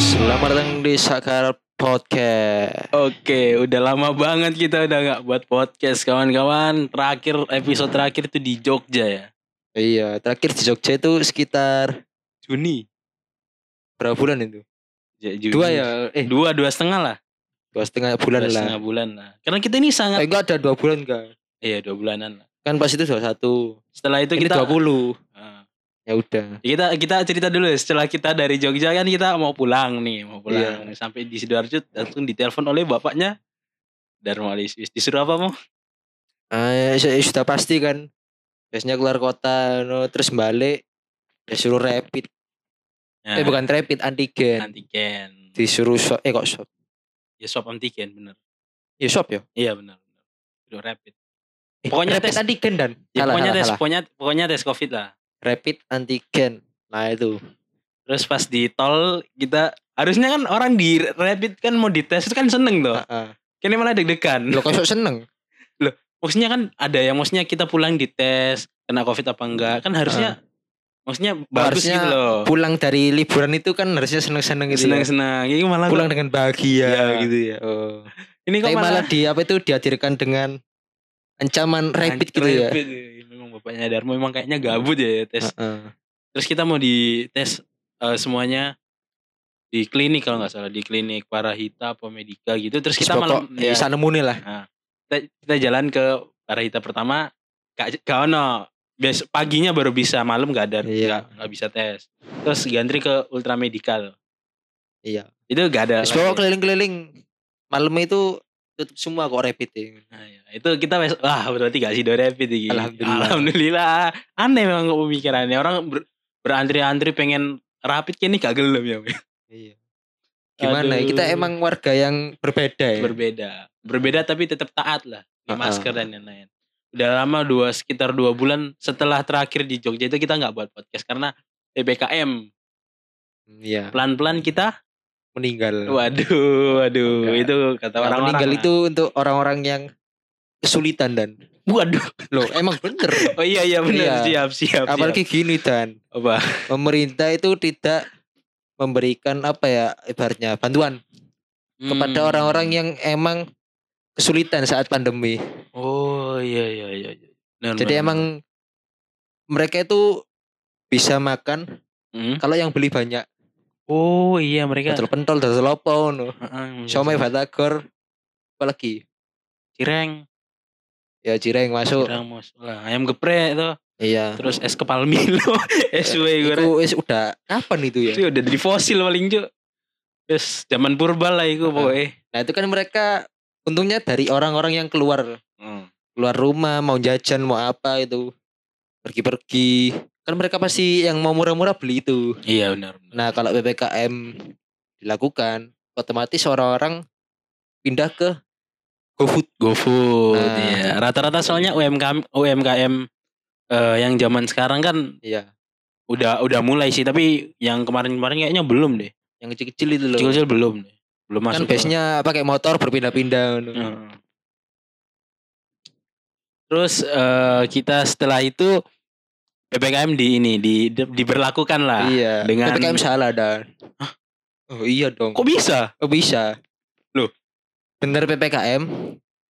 Selamat datang di Sakar Podcast. Oke, udah lama banget kita udah nggak buat podcast kawan-kawan. Terakhir episode terakhir itu di Jogja ya. Iya, terakhir di Jogja itu sekitar Juni. berapa bulan itu? Ja- Juni. Dua ya? Eh, Dua dua setengah lah. dua setengah bulan dua lah. setengah bulan lah. Karena kita ini Eh, sangat. enggak ada dua bulan enggak? Iya dua bulanan lah. Kan pas itu dua satu. Setelah itu Ini kita. dua puluh. Ya udah. kita kita cerita dulu ya. Setelah kita dari Jogja kan kita mau pulang nih, mau pulang. Iya. Sampai di sidoarjo langsung ditelepon oleh bapaknya. Darmalis. Disuruh apa mau? Ah, ya, sudah pasti kan. Biasanya keluar kota, no, terus balik. Disuruh rapid. Nah, Eh bukan rapid, antigen. Antigen. Disuruh swab. Eh kok swab? Ya swab antigen bener. Ya swab ya? Iya benar. Udah rapid. Eh, Pokoknya rapid tes- antigen dan. Ya, Salah, pokoknya salah, tes salah. pokoknya pokoknya tes covid lah. Rapid antigen. Nah itu. Terus pas di tol kita harusnya kan orang di rapid kan mau dites itu kan seneng tuh. Heeh. Kini malah deg-degan. Lo kok seneng? Maksudnya kan ada yang maksudnya kita pulang dites kena covid apa enggak kan harusnya maksudnya bagus Harusnya gitu loh. Pulang dari liburan itu kan harusnya seneng-seneng gitu. ya. Senang-senang. Ini malah pulang dengan bahagia Iya. gitu ya. Oh. ini kok Tapi malah malah, di apa itu dihadirkan dengan ancaman rapid gitu ya. rapid. Memang bapaknya Darmo memang kayaknya gabut ya tes. Heeh. Terus kita mau dites eh, semuanya di klinik kalau nggak salah di klinik Parahita apa Medika gitu. Terus kita malam ya, sana muni lah. kita, kita jalan ke Parahita pertama gak, gak ono Bias, paginya baru bisa malam gak ada Iya. gak, gak bisa tes terus gantri ke Ultra Medical Iya. itu gak ada Terus bawa keliling-keliling malam itu tutup semua kok rapid ya. Nah, iya. itu kita wah berarti gak sih do rapid. Alhamdulillah. Alhamdulillah aneh memang kok pemikirannya orang ber, berantri-antri pengen rapid kini gak gelem ya Iya. Gimana ya? Kita Aduh. emang warga yang berbeda ya. berbeda berbeda tapi tetap taat lah di masker dan lain-lain udah lama dua sekitar dua bulan setelah terakhir di Jogja itu kita nggak buat podcast karena ppkm Iya. pelan-pelan kita Meninggal. waduh waduh Enggak. itu kata Nah, orang-orang meninggal lah. itu untuk orang-orang yang kesulitan dan waduh loh emang bener oh iya iya benar Iya. siap siap apalagi siap. gini dan apa pemerintah itu tidak memberikan apa ya ibaratnya bantuan kepada Hmm. orang-orang yang emang kesulitan saat pandemi. oh iya iya iya iya. Benar, Jadi benar, emang mereka itu bisa makan. Hmm? kalau yang beli banyak. Oh iya mereka Dodol pentol, dodol opo no. Heeh, Siomay batagor apalagi? Cireng. Ya cireng masuk. cireng mos lah ayam geprek tuh Iya. terus es kepal Milo es gue Itu wis udah kapan itu ya? itu udah dari fosil paling cuk. Terus zaman purba lah itu pokoknya. Nah, itu kan mereka untungnya dari orang-orang yang keluar. Hmm. keluar rumah mau jajan mau apa itu. Pergi-pergi kan mereka pasti yang mau murah-murah beli itu. Iya benar benar. nah kalau ppkm dilakukan otomatis orang-orang pindah ke GoFood. GoFood Nah. iya. Rata-rata soalnya UMKM UMKM eh, yang zaman sekarang kan iya. udah udah mulai sih tapi yang kemarin-kemarin kayaknya belum deh. Yang kecil-kecil itu loh. Kecil-kecil belum deh. Belum kan masuk ke- biasanya pakai motor berpindah-pindah Hmm. Terus eh, kita setelah itu ppkm di ini di, di- diberlakukan lah. iya dengan- ppkm salah dan oh iya dong Kok bisa? kok bisa Loh? bener ppkm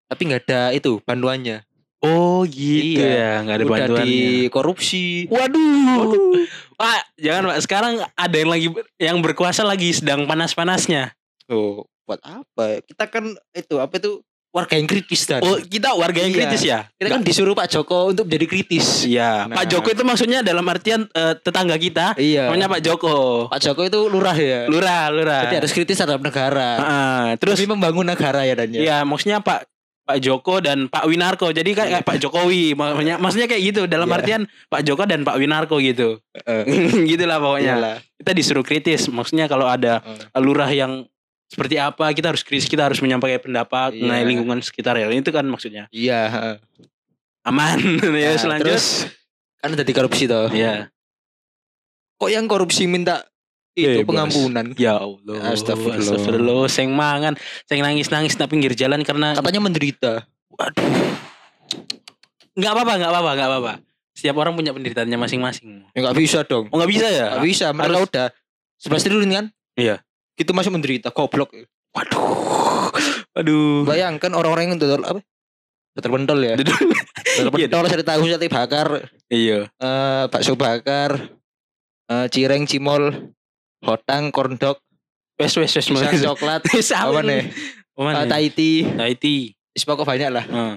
tapi nggak ada itu bantuannya Oh gitu Iya. ya, nggak ada udah bantuannya. di korupsi Waduh. Pak, jangan Pak. Sekarang ada yang lagi yang berkuasa lagi sedang panas-panasnya. Oh, buat apa? Kita kan itu apa itu warga yang kritis dan. Oh, kita warga yang Iya. kritis ya? kita kan disuruh Pak Joko untuk menjadi kritis. Iya, Nah. Pak Joko itu maksudnya dalam artian eh, tetangga kita. Iya. Namanya Pak Joko. Pak Joko itu lurah ya. Lurah, lurah. Jadi harus kritis terhadap negara. Ah, terus Demi membangun negara ya dan ya. Iya, maksudnya Pak Pak Joko dan Pak Winarko. Jadi kayak, kayak Pak Jokowi, maksudnya maksudnya kayak gitu dalam Iya. artian Pak Joko dan Pak Winarko gitu. Eh, Gitulah pokoknya. iyalah. Kita disuruh kritis. Maksudnya kalau ada Eh, lurah yang seperti apa, kita harus kritis, kita harus menyampaikan pendapat Iya. mengenai lingkungan sekitar ya. Itu kan maksudnya. Iya. heeh. Aman. ya Nah, selanjutnya. terus kan ada di korupsi toh. Iya. Kok yang korupsi minta itu Bebas. pengampunan? Ya Allah. Astagfirullah. Astagfirullah. Seng mangan, seng nangis-nangis di pinggir jalan karena Katanya menderita. waduh. Enggak apa-apa, enggak apa-apa, enggak apa-apa. Setiap orang punya penderitaannya masing-masing. Ya nggak bisa dong. Oh nggak bisa ya? Nggak bisa. Mereka Harus- udah 11 triliun kan? Iya. Gitu masih menderita goblok. Waduh. Waduh. Bayangkan orang-orang yang dodol apa? Dodol pentol ya. Dodol. Iya, pentol sate tahu sate bakar, Iya. eh bakso bakar, eh cireng cimol, hotang, corn dog, Wes wes wes pisang coklat, Wes apa nih? Thai tea, Tahiti. Is pokok banyak lah. Heeh.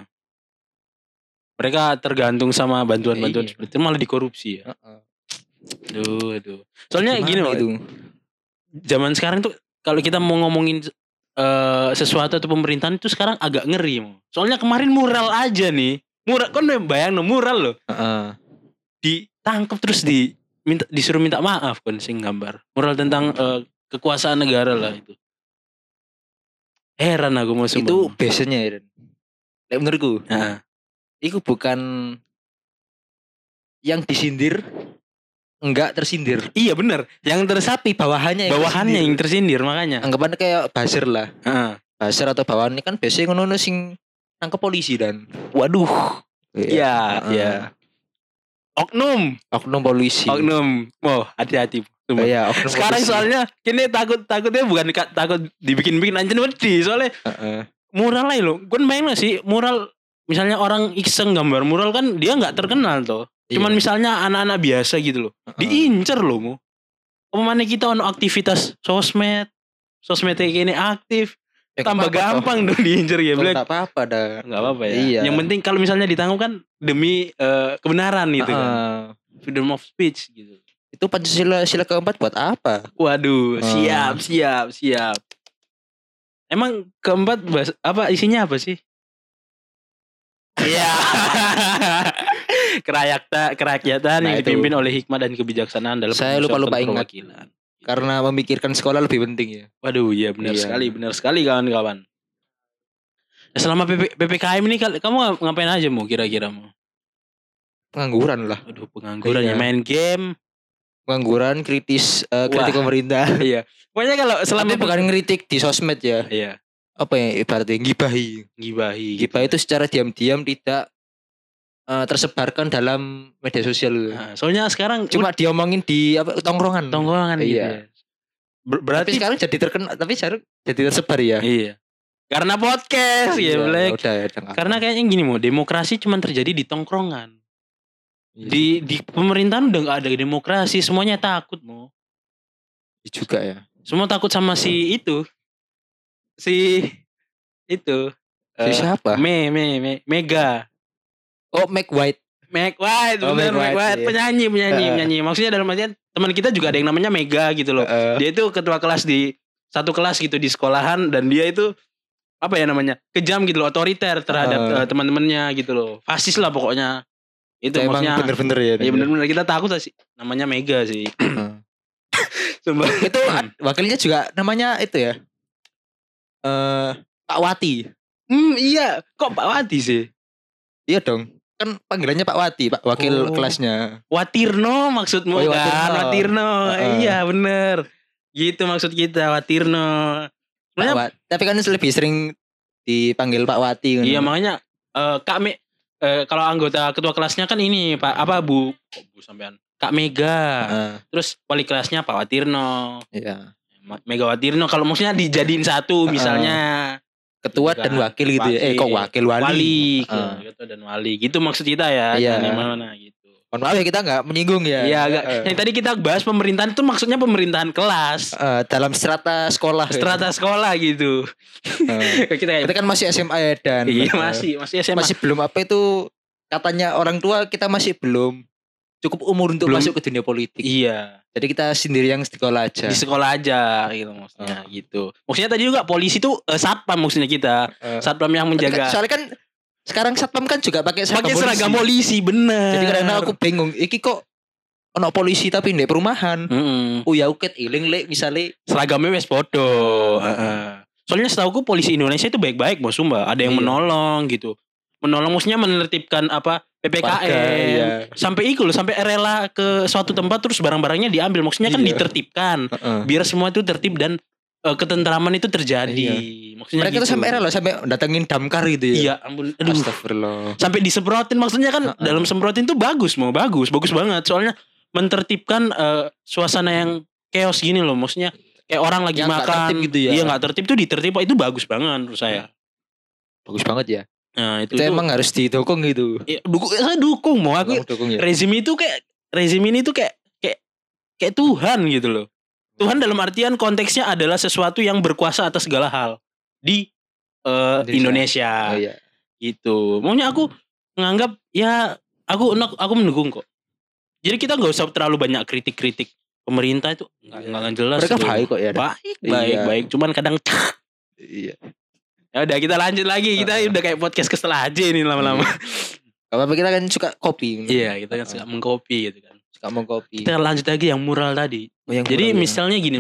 Mereka tergantung sama bantuan-bantuan Iya. seperti itu malah dikorupsi ya. Aduh, aduh. Soalnya gini loh, itu. Zaman sekarang tuh kalau kita mau ngomongin eh, sesuatu atau pemerintahan itu sekarang agak ngeri. Soalnya kemarin mural aja nih. Mural kan bayang no, mural loh. Heeh. Ditangkap terus di minta disuruh minta maaf kan sing gambar. Mural tentang eh, kekuasaan negara lah itu. Heran aku mau sumpah. Itu biasanya ya. Lek menurutku, Heeh. itu bukan yang disindir enggak tersindir. Iya bener. Yang terus Tapi bawahannya yang bawahannya yang tersindir. tersindir makanya. anggapannya kayak buzzer lah. Heeh. Buzzer atau bawahan ini kan biasanya ngono sing nangkep polisi dan Waduh. Iya, Heeh. iya. Oknum, oknum polisi. oknum. Oh, hati-hati. Oh, iya, oknum Sekarang polisi. soalnya kini takut takutnya bukan ka- takut dibikin-bikin anjir wedi soalnya Heeh. mural lah lo. Gue main sih mural misalnya orang iseng gambar mural kan dia nggak terkenal tuh. Cuman Iya. misalnya anak-anak biasa gitu loh. Heeh. Diincer loh mu. Pemane kita ono aktivitas sosmed, sosmed kayak gini aktif, Ya, tambah gampang dong diincer ya. toh. Bilang, Nggak apa-apa dah. nggak apa-apa ya. Iya. Yang penting kalau misalnya ditangkap kan demi eh, kebenaran gitu kan. Heeh. Freedom of speech gitu. Itu Pancasila sila keempat buat apa? Waduh, Ah. siap, siap, siap. Emang keempat bahas, apa isinya apa sih? Iya. Kerakyatan, kerakyatan yang Nah, itu. dipimpin oleh hikmah dan kebijaksanaan dalam Saya pemusatan lupa-lupa ingat. perwakilan. Karena memikirkan sekolah lebih penting ya. Waduh, iya benar Iya. sekali, benar sekali kawan-kawan. Ya, selama PP, PPKM ini kamu ngap- ngapain aja mau kira-kira mau? Pengangguran lah. Aduh, pengangguran Iya. ya main game. Pengangguran kritis eh, kritik Wah. pemerintah. Iya. Pokoknya kalau selama Tapi bukan ngeritik di sosmed ya. Iya, Apa ya ibaratnya gibahi. gibahi. Gibah itu secara diam-diam tidak eh, tersebarkan dalam media sosial. Nah, soalnya sekarang Cuma diomongin di apa tongkrongan. tongkrongan gitu. Iya. ya. Ber- Tapi berarti sekarang jadi terkenal, tapi sekarang jadi tersebar ya. iya. Karena podcast ya, Iya, Black. udah ya, Karena kayaknya gini mau demokrasi cuma terjadi di tongkrongan. apa. Di di pemerintahan udah nggak ada demokrasi, semuanya takut mau. Iya juga ya. Semua takut sama si itu. Si itu. Si eh, siapa? Me, me, me, Mega. Oh, Mac White. Mac White, Oh, bener, Mac Mac White, iya. penyanyi, penyanyi, Heeh. penyanyi. Maksudnya dalam artian teman kita juga ada yang namanya Mega gitu loh. Eh, Dia itu ketua kelas di satu kelas gitu di sekolahan dan dia itu apa ya namanya kejam gitu loh, otoriter terhadap eh, teman-temannya gitu loh. Fasis lah pokoknya. Itu emang maksudnya. bener-bener ya. Iya bener-bener kita takut sih. Namanya Mega sih. Heeh. Sumpah. itu wakilnya juga namanya itu ya. Eh Pak Wati. Hmm iya. Kok Pak Wati sih? Iya dong. Kan panggilannya Pak Wati, Pak wakil Oh. kelasnya. Watirno maksudmu Oh, iya, kan? Watirno. Watirno. Heeh. Iya bener. Gitu maksud kita Watirno. Pak Wati. Tapi kan lebih sering dipanggil Pak Wati kan. Iya makanya eh, Kak Me eh, kalau anggota ketua kelasnya kan ini Pak apa Bu kok Bu sampean Kak Mega. Heeh, Terus wali kelasnya Pak Watirno. iya. Mega Watirno kalau maksudnya dijadiin satu misalnya Ketua Gitu dan wakil gitu ya. Eh kok wakil wali. wali, Heeh. ketua dan wali. Gitu maksud kita ya. Iya. mana gitu. Mohon maaf ya kita nggak menyinggung ya. Iya agak. Heeh. Yang tadi kita bahas pemerintahan itu maksudnya pemerintahan kelas. Eh, dalam strata sekolah. ya. Strata sekolah gitu. Heeh. kita kayak kita kan masih SMA ya dan iya masih masih SMA. masih belum apa itu katanya orang tua kita masih belum cukup umur untuk Belum. masuk ke dunia politik. Iya. Jadi kita sendiri yang sekolah aja. Di sekolah aja gitu maksudnya gitu. Maksudnya tadi juga polisi tuh eh, satpam maksudnya kita. Eh, Satpam yang kan- menjaga soalnya kan sekarang satpam kan juga pakai seragam pakai seragam polisi polisi. bener. Jadi kadang aku bingung, iki kok ono polisi tapi ndek perumahan. Mm-mm. Oh ya uket iling lek misalnya seragamnya wes podo. Heeh. Soalnya setahuku polisi Indonesia itu baik-baik mau sumba. Ada yang Iya. menolong gitu. Menolong maksudnya menertibkan apa PPKM. Iya. Sampai itu loh, sampai rela ke suatu tempat terus barang-barangnya diambil. Maksudnya kan Iya. ditertibkan. Heeh. Biar semua itu tertib dan eh, ketentraman itu terjadi. Iya. Maksudnya Mereka tuh gitu. sampai rela sampai datengin damkar gitu ya. Iya, ampun. Aduh. Astagfirullah. sampai disemprotin maksudnya kan Heeh. dalam semprotin tuh bagus mau bagus bagus banget soalnya mentertibkan eh, suasana yang chaos gini loh maksudnya kayak orang lagi Yang makan tertib gitu ya. Iya nggak tertib tuh ditertib itu bagus banget menurut saya. Bagus banget ya. Nah itu, Itu, itu- emang harus didukung gitu. ya, dukung, saya dukung mau aku dukung ya. rezim itu kayak rezim ini tuh kayak kayak kayak Tuhan gitu loh. Tuhan dalam artian konteksnya adalah sesuatu yang berkuasa atas segala hal di eh, Indonesia, Oh iya. gitu. Maunya aku menganggap ya aku aku mendukung kok. Jadi kita nggak usah terlalu banyak kritik-kritik pemerintah itu nggak Iya. jelas. Mereka baik kok ya. baik baik Iya. baik. Cuman kadang Iya. Ya udah kita lanjut lagi. Kita Heeh. udah kayak podcast kesel aja ini lama-lama. Gak apa-apa kita kan suka kopi. Iya kita kan suka mengkopi gitu kan. Suka mau kopi. Kita lanjut lagi yang mural tadi. Oh, yang Jadi kurang ya. misalnya gini,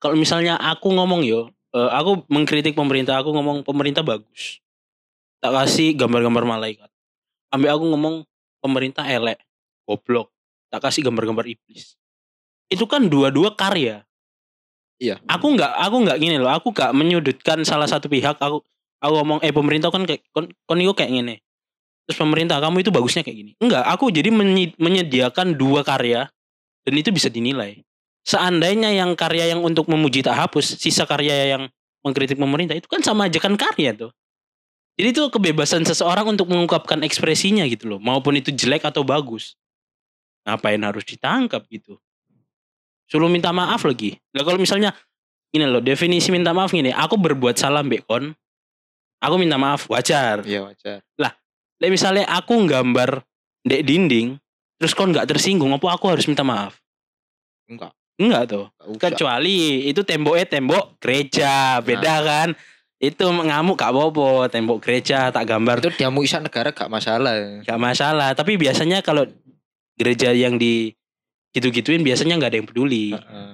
kalau misalnya aku ngomong yo, eh, aku mengkritik pemerintah, aku ngomong pemerintah bagus. Tak kasih gambar-gambar malaikat. Ambil aku ngomong pemerintah elek, goblok. Tak kasih gambar-gambar iblis. Itu kan dua-dua karya. Iya. Aku nggak, aku nggak gini loh. Aku nggak menyudutkan salah satu pihak. Aku, aku ngomong, eh pemerintah kan kayak, kon, kon kayak gini. Terus pemerintah kamu itu bagusnya kayak gini. Enggak, aku jadi menyediakan dua karya dan itu bisa dinilai. Seandainya yang karya yang untuk memuji tak hapus, sisa karya yang mengkritik pemerintah itu kan sama aja kan karya tuh. Jadi itu kebebasan seseorang untuk mengungkapkan ekspresinya gitu loh, maupun itu jelek atau bagus. Ngapain harus ditangkap gitu? Suruh minta maaf lagi. Lah kalau misalnya ini loh, definisi minta maaf gini, aku berbuat salah bekon, aku minta maaf wajar. Iya wajar. Lah misalnya aku nggambar dek dinding, terus kon nggak tersinggung, apa aku harus minta maaf? Enggak. Enggak tuh. enggak. Kecuali itu temboknya tembok gereja, beda kan? Itu ngamuk gak apa-apa, tembok gereja tak gambar Itu diamu isak negara gak masalah. gak masalah. Tapi biasanya kalau gereja yang di gitu-gituin biasanya nggak ada yang peduli. Heeh.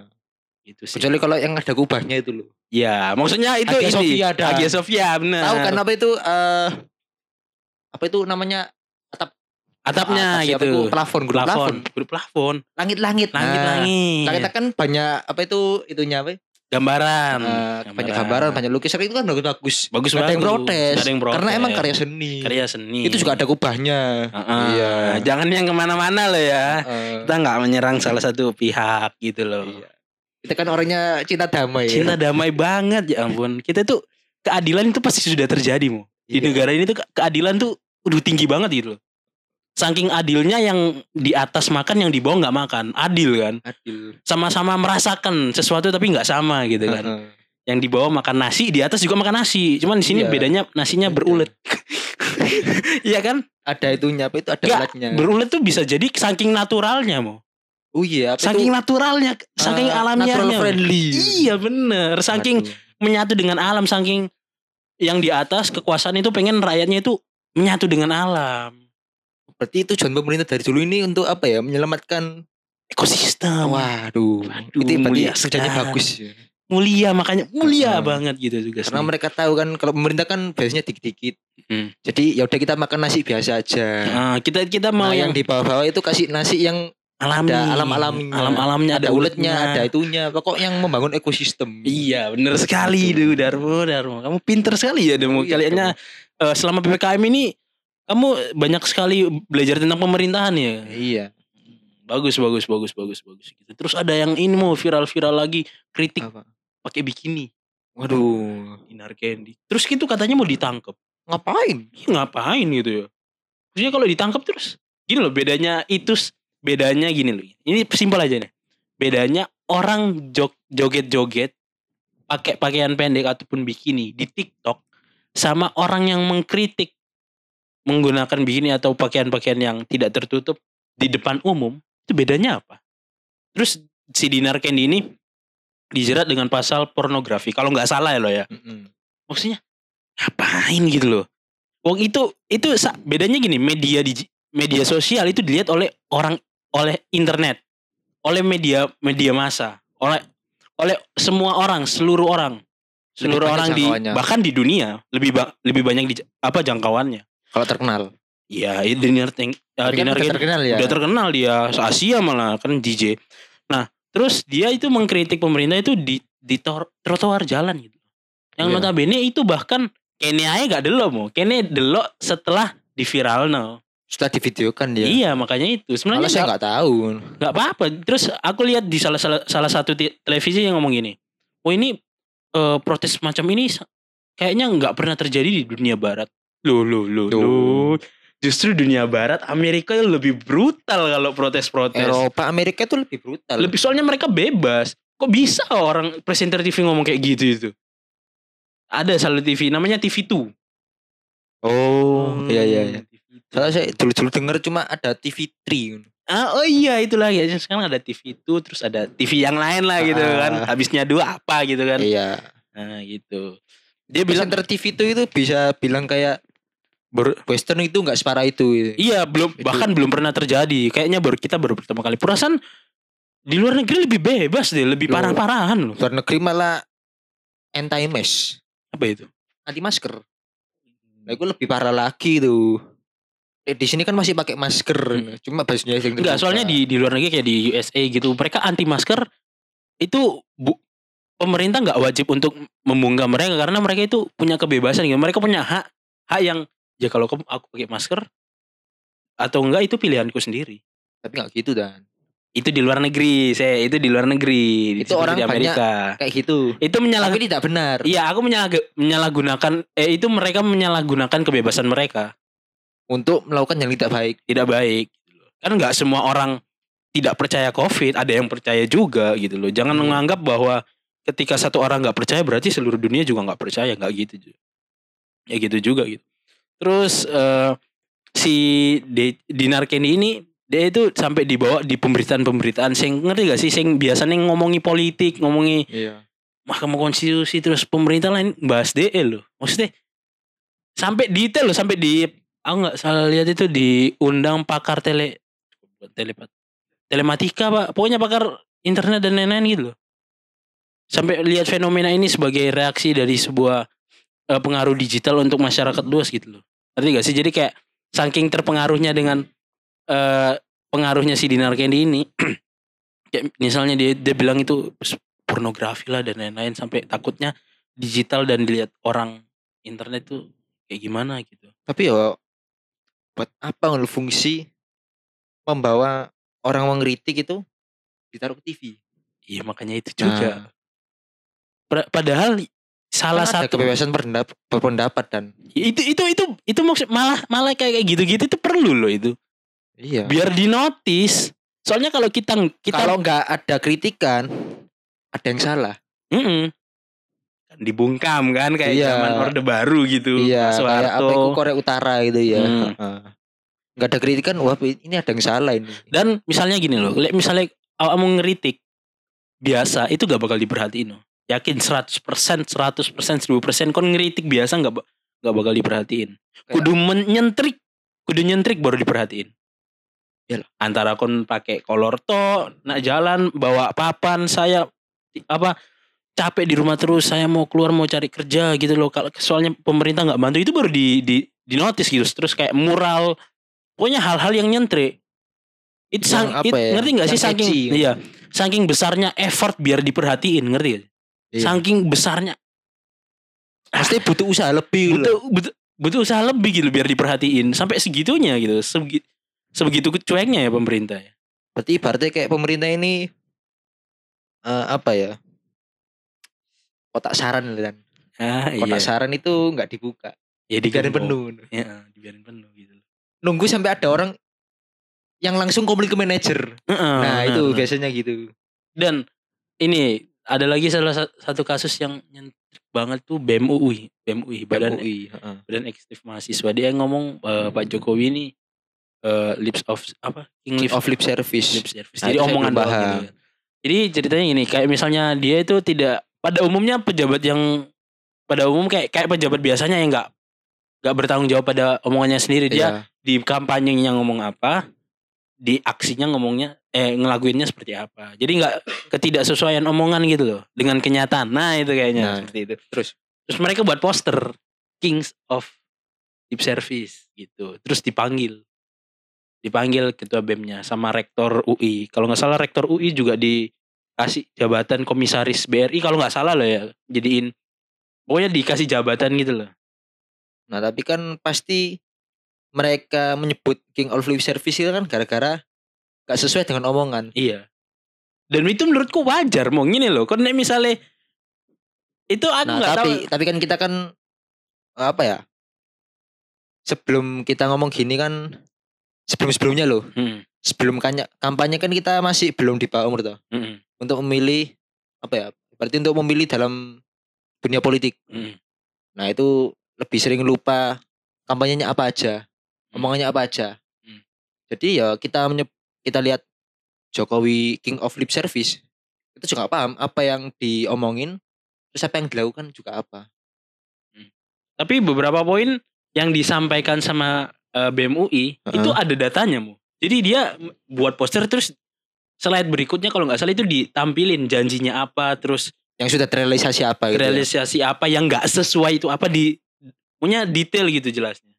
Gitu sih. Kecuali kalau yang ada kubahnya itu loh. Ya, maksudnya itu Hagia ini. Sophia ada. Hagia Sophia benar. Tahu kan apa itu eh apa itu namanya Atapnya apa sih, apa gitu. itu plafon, grup plafon. plafon, grup plafon, Langit-langit. langit-langit. Nah, kita kan banyak apa itu itunya apa? Gambaran. Eh, banyak gambaran, banyak lukisan itu kan bagus bagus. Gak ada yang protes. Ada yang protes. Karena emang karya seni. karya seni. Itu juga ada kubahnya. Heeh. Iya. Jangan yang ke mana-mana loh ya. Eh, Kita nggak menyerang salah satu pihak gitu loh. Iya. Kita kan orangnya cinta damai. ya. Cinta damai banget ya ampun. Kita tuh keadilan itu pasti sudah terjadi mau. Di Iya. negara ini tuh ke- keadilan tuh udah tinggi banget gitu loh. Saking adilnya yang di atas makan yang di bawah nggak makan. Adil kan. Adil. Sama-sama merasakan sesuatu tapi nggak sama gitu kan. Yang di bawah makan nasi, di atas juga makan nasi. Cuman di sini Iya. bedanya nasinya Beda. berulet. Iya kan? Ada itunya apa itu ada Nggak, ulatnya. Berulet tuh bisa jadi saking naturalnya mau. oh iya, apa Saking itu? naturalnya, saking Eh, alamiahnya. natural friendly. Iya bener. Saking Aduh. menyatu dengan alam, saking yang di atas kekuasaan itu pengen rakyatnya itu menyatu dengan alam. Berarti tujuan pemerintah dari dulu ini untuk apa ya? Menyelamatkan Ekosistem. Waduh, Waduh, itu berarti mulia kerjanya bagus. Mulia makanya mulia Heeh. banget gitu juga. Karena mereka tahu kan kalau pemerintah kan biasanya dikit-dikit. Hmm. Jadi ya udah kita makan nasi biasa aja. Nah, kita kita mau Nah, yang, yang di bawah-bawah itu kasih nasi yang alami, ada alam-alaminya. alam-alamnya ada uletnya, ada itunya. Pokok yang membangun ekosistem. Iya, bener sekali itu Darmo, Darmo. Kamu pinter sekali ya Darmo. Oh, iya, Kaliannya eh, selama PPKM ini kamu banyak sekali belajar tentang pemerintahan ya. Iya. Bagus, bagus, bagus, bagus, bagus gitu. Terus ada yang ini mau viral-viral lagi kritik pakai bikini, Waduh, Dinar Candy. Terus gitu katanya mau ditangkap. ngapain? Ih, ngapain gitu ya? Maksudnya kalau ditangkap terus gini loh bedanya itu bedanya gini loh. Ini simpel aja nih. Bedanya orang jog, joget-joget pakai pakaian pendek ataupun bikini di TikTok sama orang yang mengkritik menggunakan bikini atau pakaian-pakaian yang tidak tertutup di depan umum itu bedanya apa? Terus si Dinar Candy ini dijerat dengan pasal pornografi kalau nggak salah ya lo ya Mm-mm. maksudnya ngapain gitu loh Wong itu itu bedanya gini media di media sosial itu dilihat oleh orang oleh internet oleh media media massa oleh oleh semua orang seluruh orang seluruh orang di jangkauannya. bahkan di dunia lebih ba- lebih banyak di apa jangkauannya Kalau terkenal. ya itu Dinar Teng- ya, Tapi kan terkenal ya. udah terkenal dia se Asia malah kan DJ nah terus dia itu mengkritik pemerintah itu di di trotoar jalan gitu yang Iya. notabene itu bahkan kene aja gak delok mau kene delok setelah di viral no Setelah divideokan dia. iya makanya itu sebenarnya saya nggak tahu. nggak apa-apa terus aku lihat di salah salah salah satu televisi yang ngomong gini oh ini eh, protes macam ini kayaknya nggak pernah terjadi di dunia barat. Loh, loh, Tuh. loh. Justru dunia barat Amerika yang lebih brutal kalau protes-protes. Eropa Amerika tuh lebih brutal. Lebih soalnya mereka bebas. Kok bisa orang presenter TV ngomong kayak gitu itu? Ada salah TV namanya TV2. Oh, iya iya iya. TV2. Soalnya saya dulu-dulu denger cuma ada TV3. Ah, oh iya itu lagi. Sekarang ada TV itu terus ada TV yang lain lah gitu Ah. kan. Habisnya dua apa gitu kan. Iya. Nah, gitu. Dia bilang Presenter TV itu itu bisa bilang kayak Ber- Western itu nggak separah itu. gitu. iya belum Itu- bahkan belum pernah terjadi. Kayaknya baru kita baru pertama kali. Perasaan di luar negeri lebih bebas deh, lebih parah-parahan loh. Luar negeri malah anti mask, Apa itu? anti masker. Nah, itu lebih parah lagi tuh. Eh, di sini kan masih pakai masker, Hmm. cuma bajunya yang Enggak, soalnya di di luar negeri kayak di USA gitu, mereka anti masker itu bu, pemerintah nggak wajib untuk membungkam mereka karena mereka itu punya kebebasan gitu. Mereka punya hak hak yang ya kalau kamu aku pakai masker atau enggak itu pilihanku sendiri. tapi nggak gitu dan Itu di luar negeri, saya itu di luar negeri. Itu orang di Amerika. kayak gitu. Itu menyalah Tapi tidak benar. Iya, aku menyalah- menyalahgunakan eh itu mereka menyalahgunakan kebebasan mereka. Untuk melakukan yang tidak baik. Tidak baik. Kan nggak semua orang tidak percaya Covid, ada yang percaya juga gitu loh. Jangan Hmm. menganggap bahwa ketika satu orang nggak percaya berarti seluruh dunia juga nggak percaya, nggak gitu. Ya gitu juga gitu. Terus eh, si De- Dinar Kendi ini dia itu sampai dibawa di pemberitaan-pemberitaan sing ngerti gak sih sing biasanya ngomongi politik, ngomongi Iya. Mahkamah Konstitusi terus pemerintah lain bahas DE loh. Maksudnya sampai detail loh sampai di aku nggak salah lihat itu diundang pakar tele telepat telematika pak pokoknya pakar internet dan lain-lain gitu loh sampai lihat fenomena ini sebagai reaksi dari sebuah eh, pengaruh digital untuk masyarakat luas gitu loh ngerti gak sih jadi kayak saking terpengaruhnya dengan eh, pengaruhnya si Dinar Kendi ini kayak misalnya dia dia bilang itu pornografi lah dan lain-lain sampai takutnya digital dan dilihat orang internet tuh kayak gimana gitu. Tapi ya buat apa fungsi membawa orang mengkritik itu ditaruh ke TV. Iya makanya itu juga. Nah, Pa- Padahal salah kan ada satu kebebasan berpendapat, berpendapat dan itu itu itu itu maksud malah malah kayak gitu-gitu itu perlu loh itu. iya. Biar dinotis. Soalnya kalau kita kita Kalau nggak ada kritikan, ada yang salah. Mm-mm. Kan dibungkam kan kayak Iya. zaman Orde Baru gitu. iya, Pak kayak apa itu Korea Utara itu ya. Heeh. Nggak ada kritikan, wah ini ada yang salah ini. Dan misalnya gini loh, misalnya kamu ngeritik biasa itu gak bakal diperhatiin loh. Yakin 100%, 100%, 1000% kon ngeritik biasa gak, ba- gak bakal diperhatiin. Kudu menyentrik, kudu nyentrik baru diperhatiin. Iyalah. Antara kon pakai kolor to, nak jalan bawa papan saya apa capek di rumah terus saya mau keluar mau cari kerja gitu loh kalau soalnya pemerintah nggak bantu itu baru di di di notice gitu terus kayak mural pokoknya hal-hal yang nyentrik itu sang, it- ya, ngerti nggak sih saking iya saking besarnya effort biar diperhatiin ngerti gak? Iya. saking besarnya Pasti butuh usaha lebih. butuh, loh. butuh butuh usaha lebih gitu biar diperhatiin sampai segitunya gitu Sebegi, sebegitu cueknya ya pemerintah ya Berarti ibaratnya kayak pemerintah ini eh, apa ya? Kotak saran kan. ah, Kotak iya saran itu nggak dibuka, ya dibiarin penuh. ya dibiarin penuh gitu Nunggu sampai ada orang yang langsung komplain ke manajer. Heeh, nah, benar, itu biasanya gitu. Dan ini ada lagi salah sa- satu kasus yang nyentrik banget tuh BEM UI, BEM UI Badan MUI, heeh. Badan Eksekutif Mahasiswa dia yang ngomong eh, Pak Jokowi ini eh, lips of apa King lips Of lip service. lip service. Nah, Jadi omongan paham. gitu. ya. Jadi ceritanya gini, kayak misalnya dia itu tidak pada umumnya pejabat yang pada umum kayak kayak pejabat biasanya yang nggak nggak bertanggung jawab pada omongannya sendiri dia Iya. di kampanyenya ngomong apa, di aksinya ngomongnya eh ngelakuinnya seperti apa. Jadi nggak ketidaksesuaian omongan gitu loh dengan kenyataan. Nah, itu kayaknya Nah, seperti itu. terus? terus mereka buat poster Kings of Lip Service gitu. Terus dipanggil. Dipanggil ketua BEM-nya sama rektor UI. Kalau nggak salah rektor UI juga dikasih jabatan komisaris BRI kalau nggak salah loh ya. Jadiin pokoknya dikasih jabatan gitu loh. Nah, tapi kan pasti mereka menyebut King of Lip Service itu kan gara-gara gak sesuai dengan omongan. Iya. Dan itu menurutku wajar mau gini loh. Nek misalnya itu aku Nah, nggak tahu. tapi tapi kan kita kan apa ya? Sebelum kita ngomong gini kan sebelum-sebelumnya loh. Hmm, Sebelum kanya, kampanye kan kita masih belum di bawah umur toh. hmm, Untuk memilih apa ya? Berarti untuk memilih dalam dunia politik. hmm. Nah, itu lebih sering lupa kampanyenya apa aja, Hmm. omongannya apa aja. Hmm. Jadi ya kita menye- kita lihat Jokowi King of Lip Service itu juga paham apa yang diomongin terus apa yang dilakukan juga apa. Tapi beberapa poin yang disampaikan sama eh, BEM UI Heeh. itu ada datanya mu. Jadi dia buat poster terus slide berikutnya kalau nggak salah itu ditampilin janjinya apa, terus Yang sudah terrealisasi apa gitu. ya. realisasi apa yang nggak sesuai itu apa di punya detail gitu jelasnya.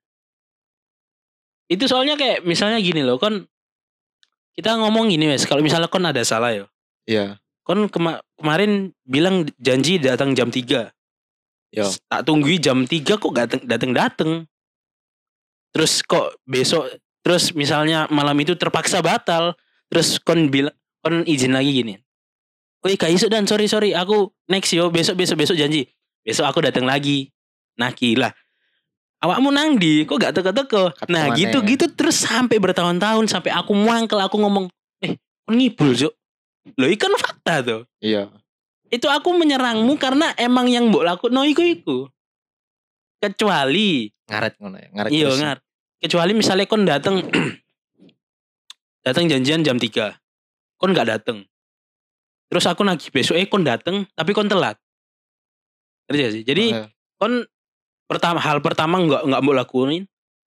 Itu soalnya kayak misalnya gini loh, kon kita ngomong gini wes, kalau misalnya kon ada salah ya, Iya. kon kema- kemarin bilang janji datang jam 3 Yo. tak tungguin jam 3 kok dateng dateng dateng terus kok besok terus misalnya malam itu terpaksa batal. Terus kon bilang kon izin lagi gini. Woi kak isu dan. Sorry sorry. Aku next yo. Besok besok besok janji. Besok aku datang lagi. Nah gila awakmu nang di kok gak teko-teko nah mana gitu ya? gitu terus sampai bertahun-tahun sampai aku muangkel aku ngomong eh ngibul cuk lo ikan fakta tuh Iya. itu aku menyerangmu karena emang yang mbok laku no iku iku kecuali Ngaret ngono ya. Ngaret. iya terus. ngar kecuali misalnya kon dateng dateng janjian jam 3 kon nggak dateng terus aku nagih besok eh kon dateng tapi kon telat Ngerti gak sih jadi Heeh. kon pertama hal pertama nggak nggak mbok lakuin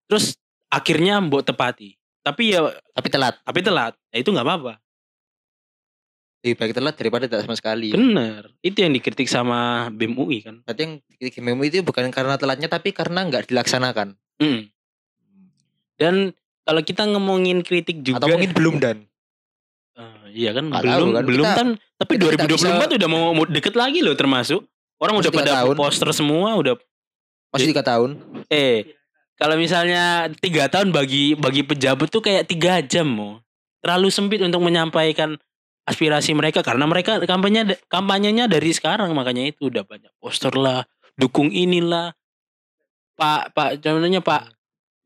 terus akhirnya mbok tepati tapi ya tapi telat. tapi telat ya itu nggak apa-apa Lebih baik telat daripada tidak sama sekali. bener itu yang dikritik sama BEM UI kan Berarti yang bikin memo itu bukan karena telatnya tapi karena nggak dilaksanakan. Mm. Dan kalau kita ngomongin kritik juga Atau mungkin belum dan. Eh, iya kan Nggak belum tahu kan, belum kita- kan tapi kita tidak 2024 udah mau, mau deket lagi loh termasuk orang udah pada tahun. poster semua udah Masih tiga tahun. eh kalau misalnya tiga tahun bagi bagi pejabat tuh kayak tiga jam mau terlalu sempit untuk menyampaikan aspirasi mereka karena mereka kampanye kampanyenya dari sekarang makanya itu udah banyak poster lah dukung inilah. Pak pak contohnya pak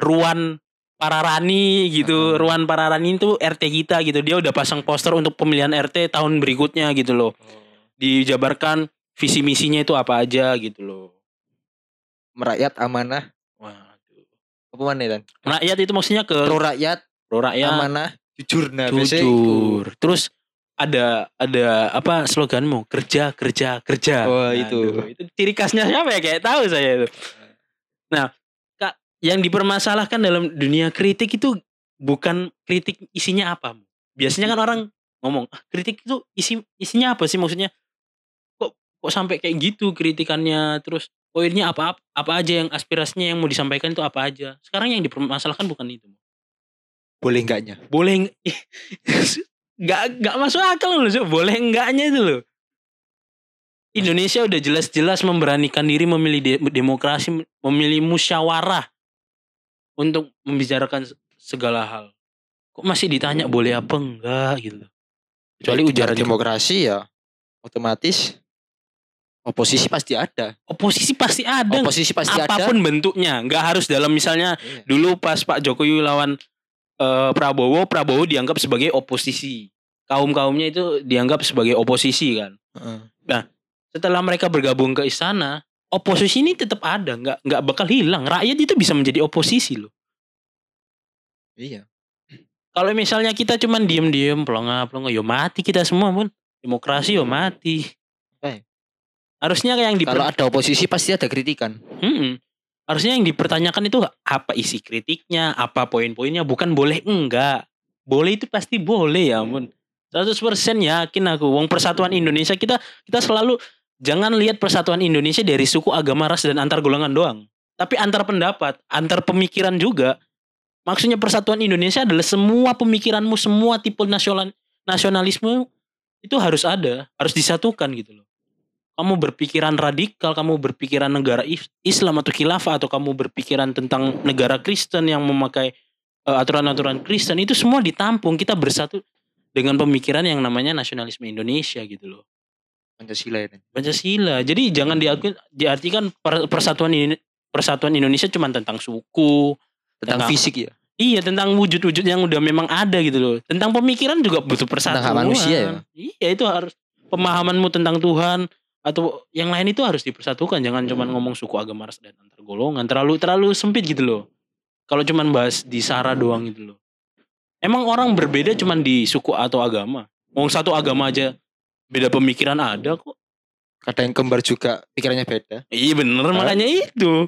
Ruan Pararani gitu Heeh. Ruan Pararani itu RT kita gitu dia udah pasang poster untuk pemilihan RT tahun berikutnya gitu loh. Dijabarkan visi misinya itu apa aja gitu loh Merakyat amanah. waduh. Apa mana dan? rakyat itu maksudnya ke Pro rakyat, pro rakyat. amanah, jujur. Nah, biasanya jujur. Terus ada ada apa sloganmu? Kerja kerja kerja. Wah, itu. Aduh, itu ciri khasnya siapa ya? Kayak tahu saya itu. Nah kak yang dipermasalahkan dalam dunia kritik itu bukan kritik isinya apa? Biasanya kan orang ngomong ah, kritik itu isi isinya apa sih? Maksudnya kok sampai kayak gitu kritikannya? Terus poinnya apa apa aja yang aspirasinya yang mau disampaikan itu apa aja? Sekarang yang dipermasalahkan bukan itu Boleh enggaknya? boleh ng- nggak nggak masuk akal loh boleh enggaknya itu loh. Indonesia udah jelas-jelas memberanikan diri memilih de- demokrasi memilih musyawarah untuk membicarakan se- segala hal. Kok masih ditanya boleh apa enggak gitu? Kecuali ujaran demokrasi ya otomatis oposisi pasti ada. oposisi pasti ada Oposisi pasti ada. apa pun bentuknya nggak harus dalam misalnya Iya. dulu pas Pak Jokowi lawan eh, Prabowo, Prabowo dianggap sebagai oposisi. Kaum kaumnya itu dianggap sebagai oposisi kan. Heeh. Setelah mereka bergabung ke istana, oposisi ini tetap ada, nggak nggak bakal hilang. Rakyat itu bisa menjadi oposisi loh. Iya. Kalau misalnya kita cuman diem-diem, pelongo pelongo, yo mati kita semua pun. Demokrasi yo mati. Harusnya yang di Kalau ada oposisi pasti ada kritikan. Mm-mm. Harusnya yang dipertanyakan itu apa isi kritiknya, apa poin-poinnya, bukan boleh enggak. Boleh itu pasti boleh ya ampun. 100% yakin aku. Wong persatuan Indonesia kita kita selalu jangan lihat persatuan Indonesia dari suku, agama, ras dan antar golongan doang. Tapi antar pendapat, antar pemikiran juga. Maksudnya persatuan Indonesia adalah semua pemikiranmu, semua tipe nasional nasionalisme itu harus ada, harus disatukan gitu loh kamu berpikiran radikal, kamu berpikiran negara is- Islam atau khilafah atau kamu berpikiran tentang negara Kristen yang memakai eh, aturan-aturan Kristen itu semua ditampung kita bersatu dengan pemikiran yang namanya nasionalisme Indonesia gitu loh. Pancasila ya. Pancasila. Jadi jangan diakui diartikan per- persatuan ini persatuan Indonesia cuma tentang suku, Tentang Tentang- fisik ya. Iya tentang wujud-wujud yang udah memang ada gitu loh. Tentang pemikiran juga butuh persatuan. hak manusia ya? Iya itu harus pemahamanmu tentang Tuhan atau yang lain itu harus dipersatukan. Jangan cuman ngomong suku agama ras dan antar golongan. Terlalu terlalu sempit gitu loh. Kalau cuman bahas di sara doang gitu loh. Emang orang berbeda cuman di suku atau agama. Mau satu agama aja beda pemikiran ada kok. Kadang yang kembar juga pikirannya beda. Iya bener makanya itu.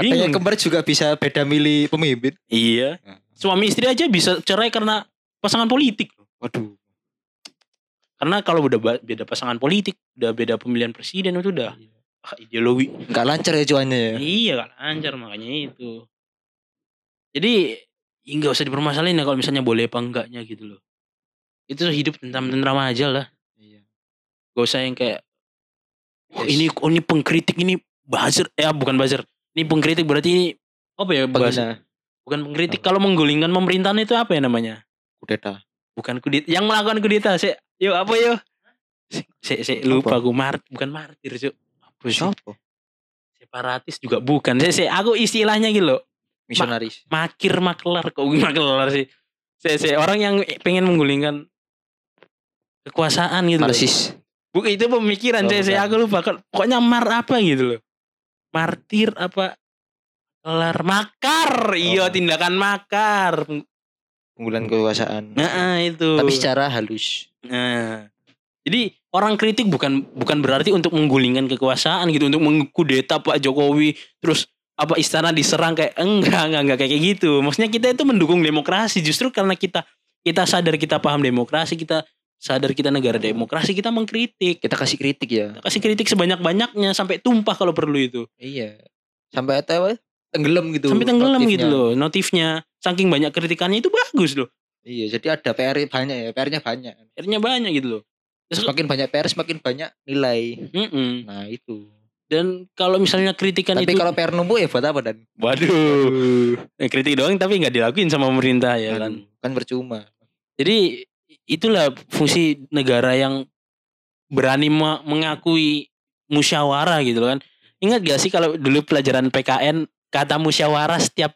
Bingung. kembar juga bisa beda milih pemimpin. Iya. Suami istri aja bisa cerai karena pasangan politik. Waduh. Karena kalau udah beda pasangan politik, udah beda pemilihan presiden itu udah ah, ideologi. Enggak lancar ya cuannya ya. Iya kan lancar makanya itu. Jadi ya nggak usah dipermasalahin ya kalau misalnya boleh apa enggaknya gitu loh. Itu hidup tentram tentram aja lah. Iya. Gak usah yang kayak oh, Yes. ini oh, ini pengkritik ini buzzer ya bukan buzzer. Ini pengkritik berarti ini apa ya bahasa? Bukan pengkritik kalau menggulingkan pemerintahan itu apa ya namanya? kudeta. bukan kudeta yang melakukan kudeta sih yuk apa yo saya saya lupa aku mart bukan martir cuk apa sih Siapa? separatis juga bukan saya saya aku istilahnya gitu loh Misionaris. makir maklar kok maklar sih saya saya orang yang pengen menggulingkan kekuasaan gitu loh Marxis. bukan itu pemikiran Oh, saya saya bukan. aku lupa Kan- pokoknya mar apa gitu loh martir apa maklar makar iya Oh. tindakan makar Unggulan kekuasaan. nah itu Tapi secara halus. Nah, jadi orang kritik bukan bukan berarti untuk menggulingkan kekuasaan gitu, untuk mengkudeta Pak Jokowi, terus apa istana diserang kayak enggak enggak enggak kayak gitu. Maksudnya kita itu mendukung demokrasi justru karena kita kita sadar kita paham demokrasi, kita sadar kita negara demokrasi, kita mengkritik. Kita kasih kritik ya. Kita kasih kritik sebanyak-banyaknya sampai tumpah kalau perlu itu. Iya. Sampai apa? Tenggelam gitu. Sampai tenggelam notifnya. gitu loh notifnya. Saking banyak kritikannya itu bagus loh. Iya, jadi ada PR banyak ya. PR-nya banyak. Akhirnya banyak gitu loh. Terus, Semakin banyak PR, semakin banyak nilai. Mm-mm. Nah, itu. Dan kalau misalnya kritikan Tapi itu kalau PR numpuk ya buat apa dan? Waduh. Eh, kritik doang tapi nggak dilakuin sama pemerintah ya kan. Aduh, kan percuma. Jadi itulah fungsi negara yang berani me- mengakui musyawarah gitu kan. Ingat gak sih kalau dulu pelajaran PKN kata musyawarah setiap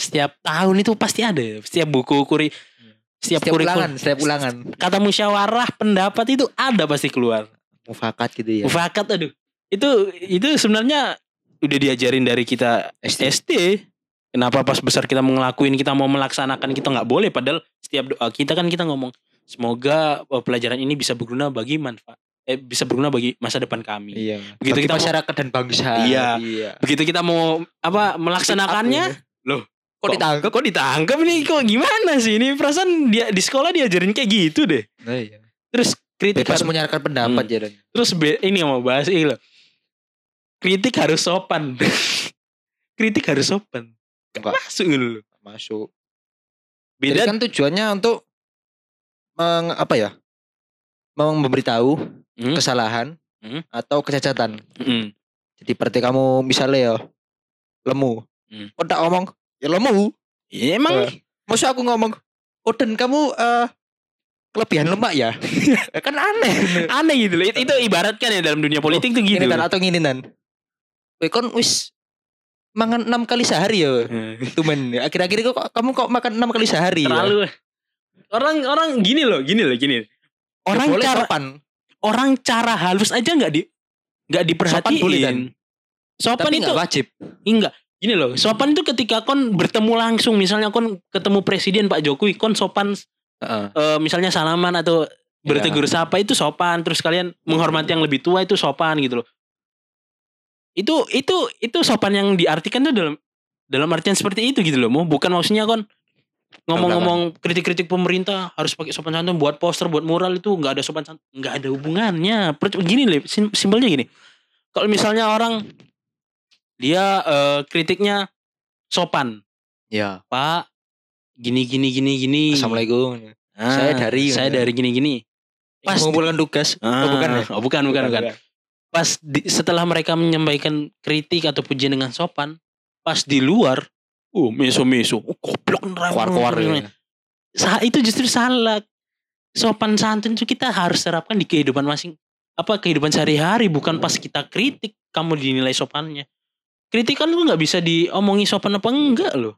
setiap tahun itu pasti ada. Setiap buku kuri setiap, Setiap kurikulum ulangan, setiap ulangan. kata musyawarah pendapat itu ada pasti keluar. Mufakat gitu ya. Mufakat aduh. Itu itu sebenarnya udah diajarin dari kita SD. SD. Kenapa pas besar kita mau ngelakuin, kita mau melaksanakan, kita nggak boleh. Padahal setiap doa kita kan kita ngomong, semoga eh, pelajaran ini bisa berguna bagi manfaat, eh bisa berguna bagi masa depan kami. Iya. Begitu Bagi kita mau- masyarakat dan bangsa. Iya. iya. Begitu kita mau apa melaksanakannya, loh, Kok ditangkap? Kok ditangkap nih? Kok gimana sih? Ini perasaan dia di sekolah diajarin kayak gitu deh. Nah, iya. Terus kritik Bebas harus- menyiarkan pendapat Hmm. Terus be- ini yang mau bahas ini loh. Kritik harus sopan. kritik harus sopan. Gak Enggak. masuk loh. Masuk. Beda Jadi kan tujuannya untuk meng, apa ya? Memberitahu Hmm. kesalahan Hmm. atau kecacatan. Mm. Jadi seperti kamu misalnya ya lemu. Hmm. Kok tak ngomong ya lemu. Ya, emang Eh, Maksud aku ngomong, oh dan kamu eh kelebihan lemak ya? Ya kan aneh. aneh gitu loh. Itu, itu ibaratkan ya dalam dunia politik tuh gitu. Ini dan atau ngini dan. Kon wis mangan enam kali sehari ya. Eh, Tumen. Akhir-akhir kok kamu kok makan enam kali sehari ya? Terlalu orang orang gini loh, gini loh, gini. Orang Ya cara sopan. orang cara halus aja nggak di nggak diperhatiin. Sopan boleh, Dan. Sopan Tapi itu wajib. enggak. Gini loh, sopan itu ketika kon bertemu langsung, misalnya kon ketemu presiden Pak Jokowi, kon sopan eh, misalnya salaman atau bertegur sapa itu sopan, terus kalian menghormati yang lebih tua itu sopan gitu loh. Itu itu itu sopan yang diartikan tuh dalam dalam artian seperti itu gitu loh. Mau bukan maksudnya kon ngomong-ngomong kritik-kritik pemerintah harus pakai sopan santun buat poster buat mural itu nggak ada sopan santun nggak ada hubungannya. Gini loh sim- simpelnya gini. Kalau misalnya orang dia eh, kritiknya sopan Ya. pak gini gini gini gini Assalamualaikum. Ah, Saya dari- saya dari gini gini Pas mengumpulkan tugas. Ah, oh bukan ya? oh, bukan bukan bukan pas di- setelah mereka menyampaikan kritik atau pujian dengan sopan pas di luar oh meso meso oh, goblok nerang. Keluar-keluar. ya. Sa- itu justru salah sopan santun itu kita harus terapkan di kehidupan masing apa kehidupan sehari-hari bukan pas kita kritik kamu dinilai sopannya kritik kan lu nggak bisa diomongi sopan apa enggak loh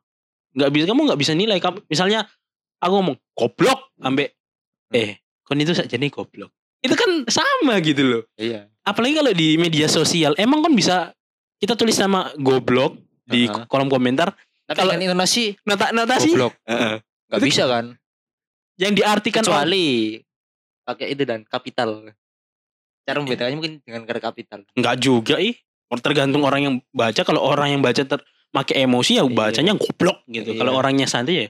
nggak bisa kamu nggak bisa nilai kamu misalnya aku ngomong goblok ambek eh kon itu saja nih goblok itu kan sama gitu loh Iya. apalagi kalau di media sosial emang kan bisa kita tulis nama goblok di Heeh. kolom komentar Tapi Kalau- kalau intonasi nota notasi goblok. Heeh. Gak Itu- bisa kan? yang diartikan Kecuali pakai itu dan kapital. Cara membedakannya mungkin dengan kata kapital. Enggak juga ih. Tergantung orang yang baca. Kalau orang yang baca ter pakai emosi ya Iya. bacanya goblok gitu. Iya. Kalau orangnya santai ya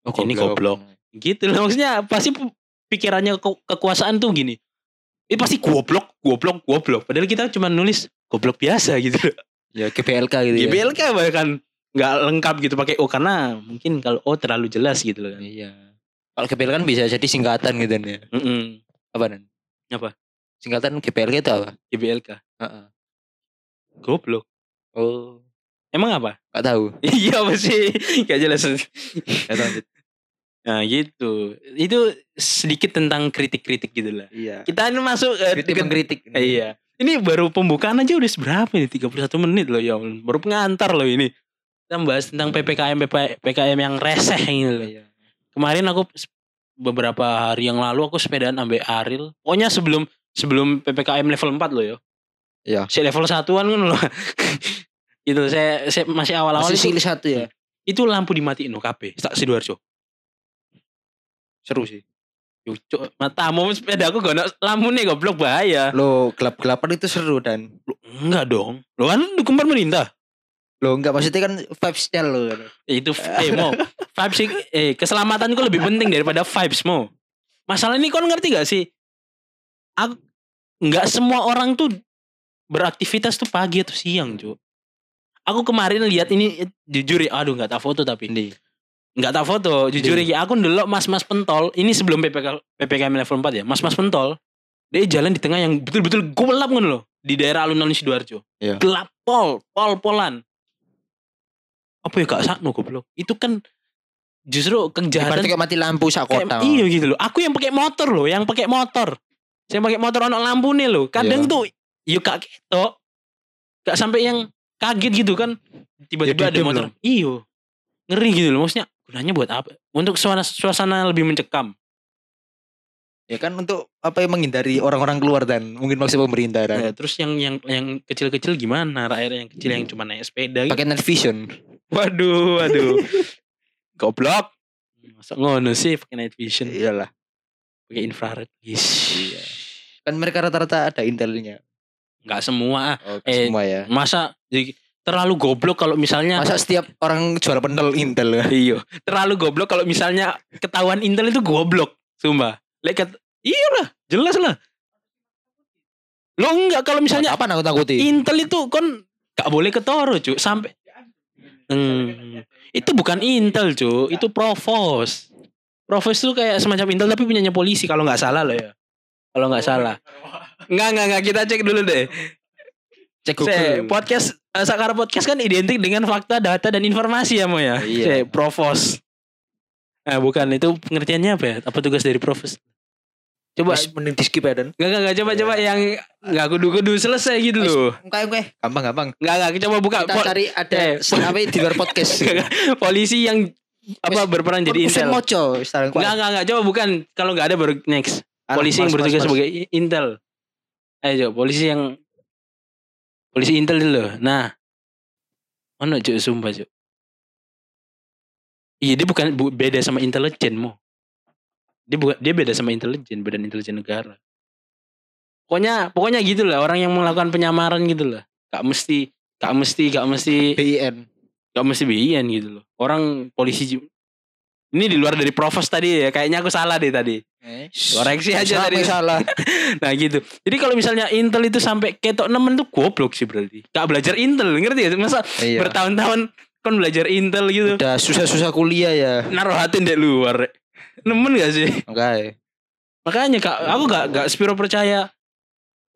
Oh, Ini goblok. gitu loh. Maksudnya pasti pikirannya ke- kekuasaan tuh gini. Ini pasti goblok, goblok, goblok. Padahal kita cuma nulis goblok biasa gitu. Ya GBLK gitu ya. GBLK bahkan nggak lengkap gitu pakai O karena mungkin kalau O terlalu jelas gitu loh kan. Iya. Kalau GBLK kan bisa jadi singkatan gitu kan ya. Mm-mm. Apa nan? Apa? Singkatan GBLK itu apa? GBLK. Heeh. Goblok. Oh, Emang apa? gak tahu. Iya apa sih? Gak jelas. Gak lanjut. Nah gitu. Itu sedikit tentang kritik-kritik gitu lah. Iya. Kita ini masuk eh, Kritik ke- mengkritik. Eh, iya. Ini baru pembukaan aja udah seberapa ini? 31 menit loh ya. Baru pengantar loh ini. Kita bahas tentang PPKM PP- PPKM yang reseh ini loh. Iya. Kemarin aku beberapa hari yang lalu aku sepedaan sampai Aril. Pokoknya sebelum sebelum PPKM level 4 loh ya. Iya. Si level satuan kan loh. itu saya, saya masih awal-awal Masih itu, satu ya. itu lampu dimatiin loh KB. Tak Sidoarjo. Seru sih. Cuk, matamu sepeda aku gak lampu nih goblok bahaya. Lo gelap-gelapan itu seru dan Loh, enggak dong. Lo kan dukung pemerintah. lo enggak maksudnya kan vibes-nya lo. Ya, itu eh mau vibes sih eh keselamatan itu lebih penting daripada vibes mau. Masalah ini kau ngerti gak sih? Aku nggak semua orang tuh beraktivitas tuh pagi atau siang, Cuk. Aku kemarin lihat ini jujur ya, aduh nggak tak foto tapi Ini. nggak tak foto, jujur ya aku ndelok mas-mas pentol, ini sebelum PPK, PPKM level 4 ya, mas-mas pentol. Dia jalan di tengah yang betul-betul gelap kan loh, di daerah alun-alun Sidoarjo. Iya. Gelap pol, pol-polan. Apa ya kak sakno goblok? Itu kan justru kejahatan Berarti kayak mati lampu sak kota. iya gitu loh. Aku yang pakai motor loh, yang pakai motor. Saya pakai motor ono lampu nih loh. Kadang Iya. tuh yuk kak ketok. Gak sampai yang kaget gitu kan. Tiba-tiba Ya, ada motor. loh. Iyo. Ngeri gitu loh. Maksudnya gunanya buat apa? Untuk suasana, suasana lebih mencekam. Ya kan untuk apa yang menghindari orang-orang keluar dan mungkin maksud pemerintah dan Ya, terus yang yang yang kecil-kecil gimana? Rakyat yang kecil yang cuma naik sepeda gitu. pakai night vision. Waduh, waduh. Goblok. Masa ngono sih pakai night vision, Iyalah. pakai infrared. Yes. Iya. Kan mereka rata-rata ada intelnya. Nggak semua. ah. Oh, Eh, semua ya. Masa terlalu goblok kalau misalnya Masa setiap orang juara pentol intel ya? Iya, terlalu goblok kalau misalnya ketahuan Intel itu goblok, sumpah. Lek iya lah, jelas lah. Lo enggak kalau misalnya apa aku takuti? Intel itu kon gak boleh ketoro, Cuk, sampai Hmm, itu bukan Intel, Cuk, itu Provos. Provos tuh kayak semacam Intel tapi punyanya polisi kalau nggak salah loh ya. Kalau nggak salah. Enggak, enggak, enggak, kita cek dulu deh. Cek Se, Google. podcast eh, Sakara podcast kan identik dengan fakta, data dan informasi ya Mo ya. Iya. Se, provos. Nah, bukan itu pengertiannya apa ya? Apa tugas dari provos? Coba Wis, mending di skip ya dan. enggak enggak, enggak coba coba yang enggak kudu-kudu selesai gitu loh. Kayak gue gampang gampang. Enggak enggak coba buka Kita pol- cari ada eh, apa di luar podcast. Enggak, enggak. polisi yang apa berperan jadi intel. sekarang. Enggak enggak enggak coba bukan kalau enggak ada baru next. Polisi yang bertugas sebagai i- intel. Ayo coba polisi yang polisi intel dulu. Nah. Mana cuk sumpah cuk. Iya dia bukan bu- beda sama intelijen mo. Dia bukan dia beda sama intelijen, badan intelijen negara. Pokoknya pokoknya gitu lah orang yang melakukan penyamaran gitu lah. Gak mesti gak mesti gak mesti BIN. gak mesti BIN gitu loh. Orang polisi ini di luar dari provos tadi ya. Kayaknya aku salah deh tadi. Koreksi aja tadi. Salah. Nah gitu. Jadi kalau misalnya Intel itu sampai ketok nemen tuh goblok sih berarti. Gak belajar Intel, ngerti ya? Masa Iya. bertahun-tahun kan belajar Intel gitu. Udah susah-susah kuliah ya. Naruh hati di luar. Nemen gak sih? Enggak. Makanya kak, aku gak, gak spiro percaya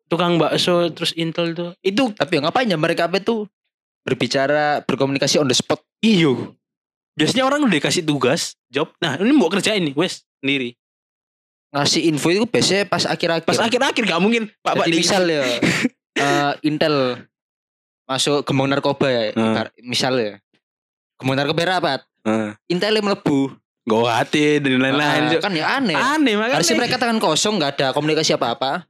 tukang bakso terus Intel tuh. Itu Tapi ngapain ya mereka apa tuh berbicara berkomunikasi on the spot. iyo. Biasanya orang udah dikasih tugas, job. Nah ini mau kerjain nih, wes sendiri. ngasih info itu biasanya pas akhir-akhir. Pas akhir-akhir gak mungkin Pak Pak misal ya eh, Intel masuk gembong narkoba ya, ibar- misal ya. Gembong narkoba rapat, Heeh. Intel melebu. Hati dan lain-lain. Cuk. kan ya aneh. Aneh makanya. Harusnya mereka tangan kosong nggak ada komunikasi apa-apa.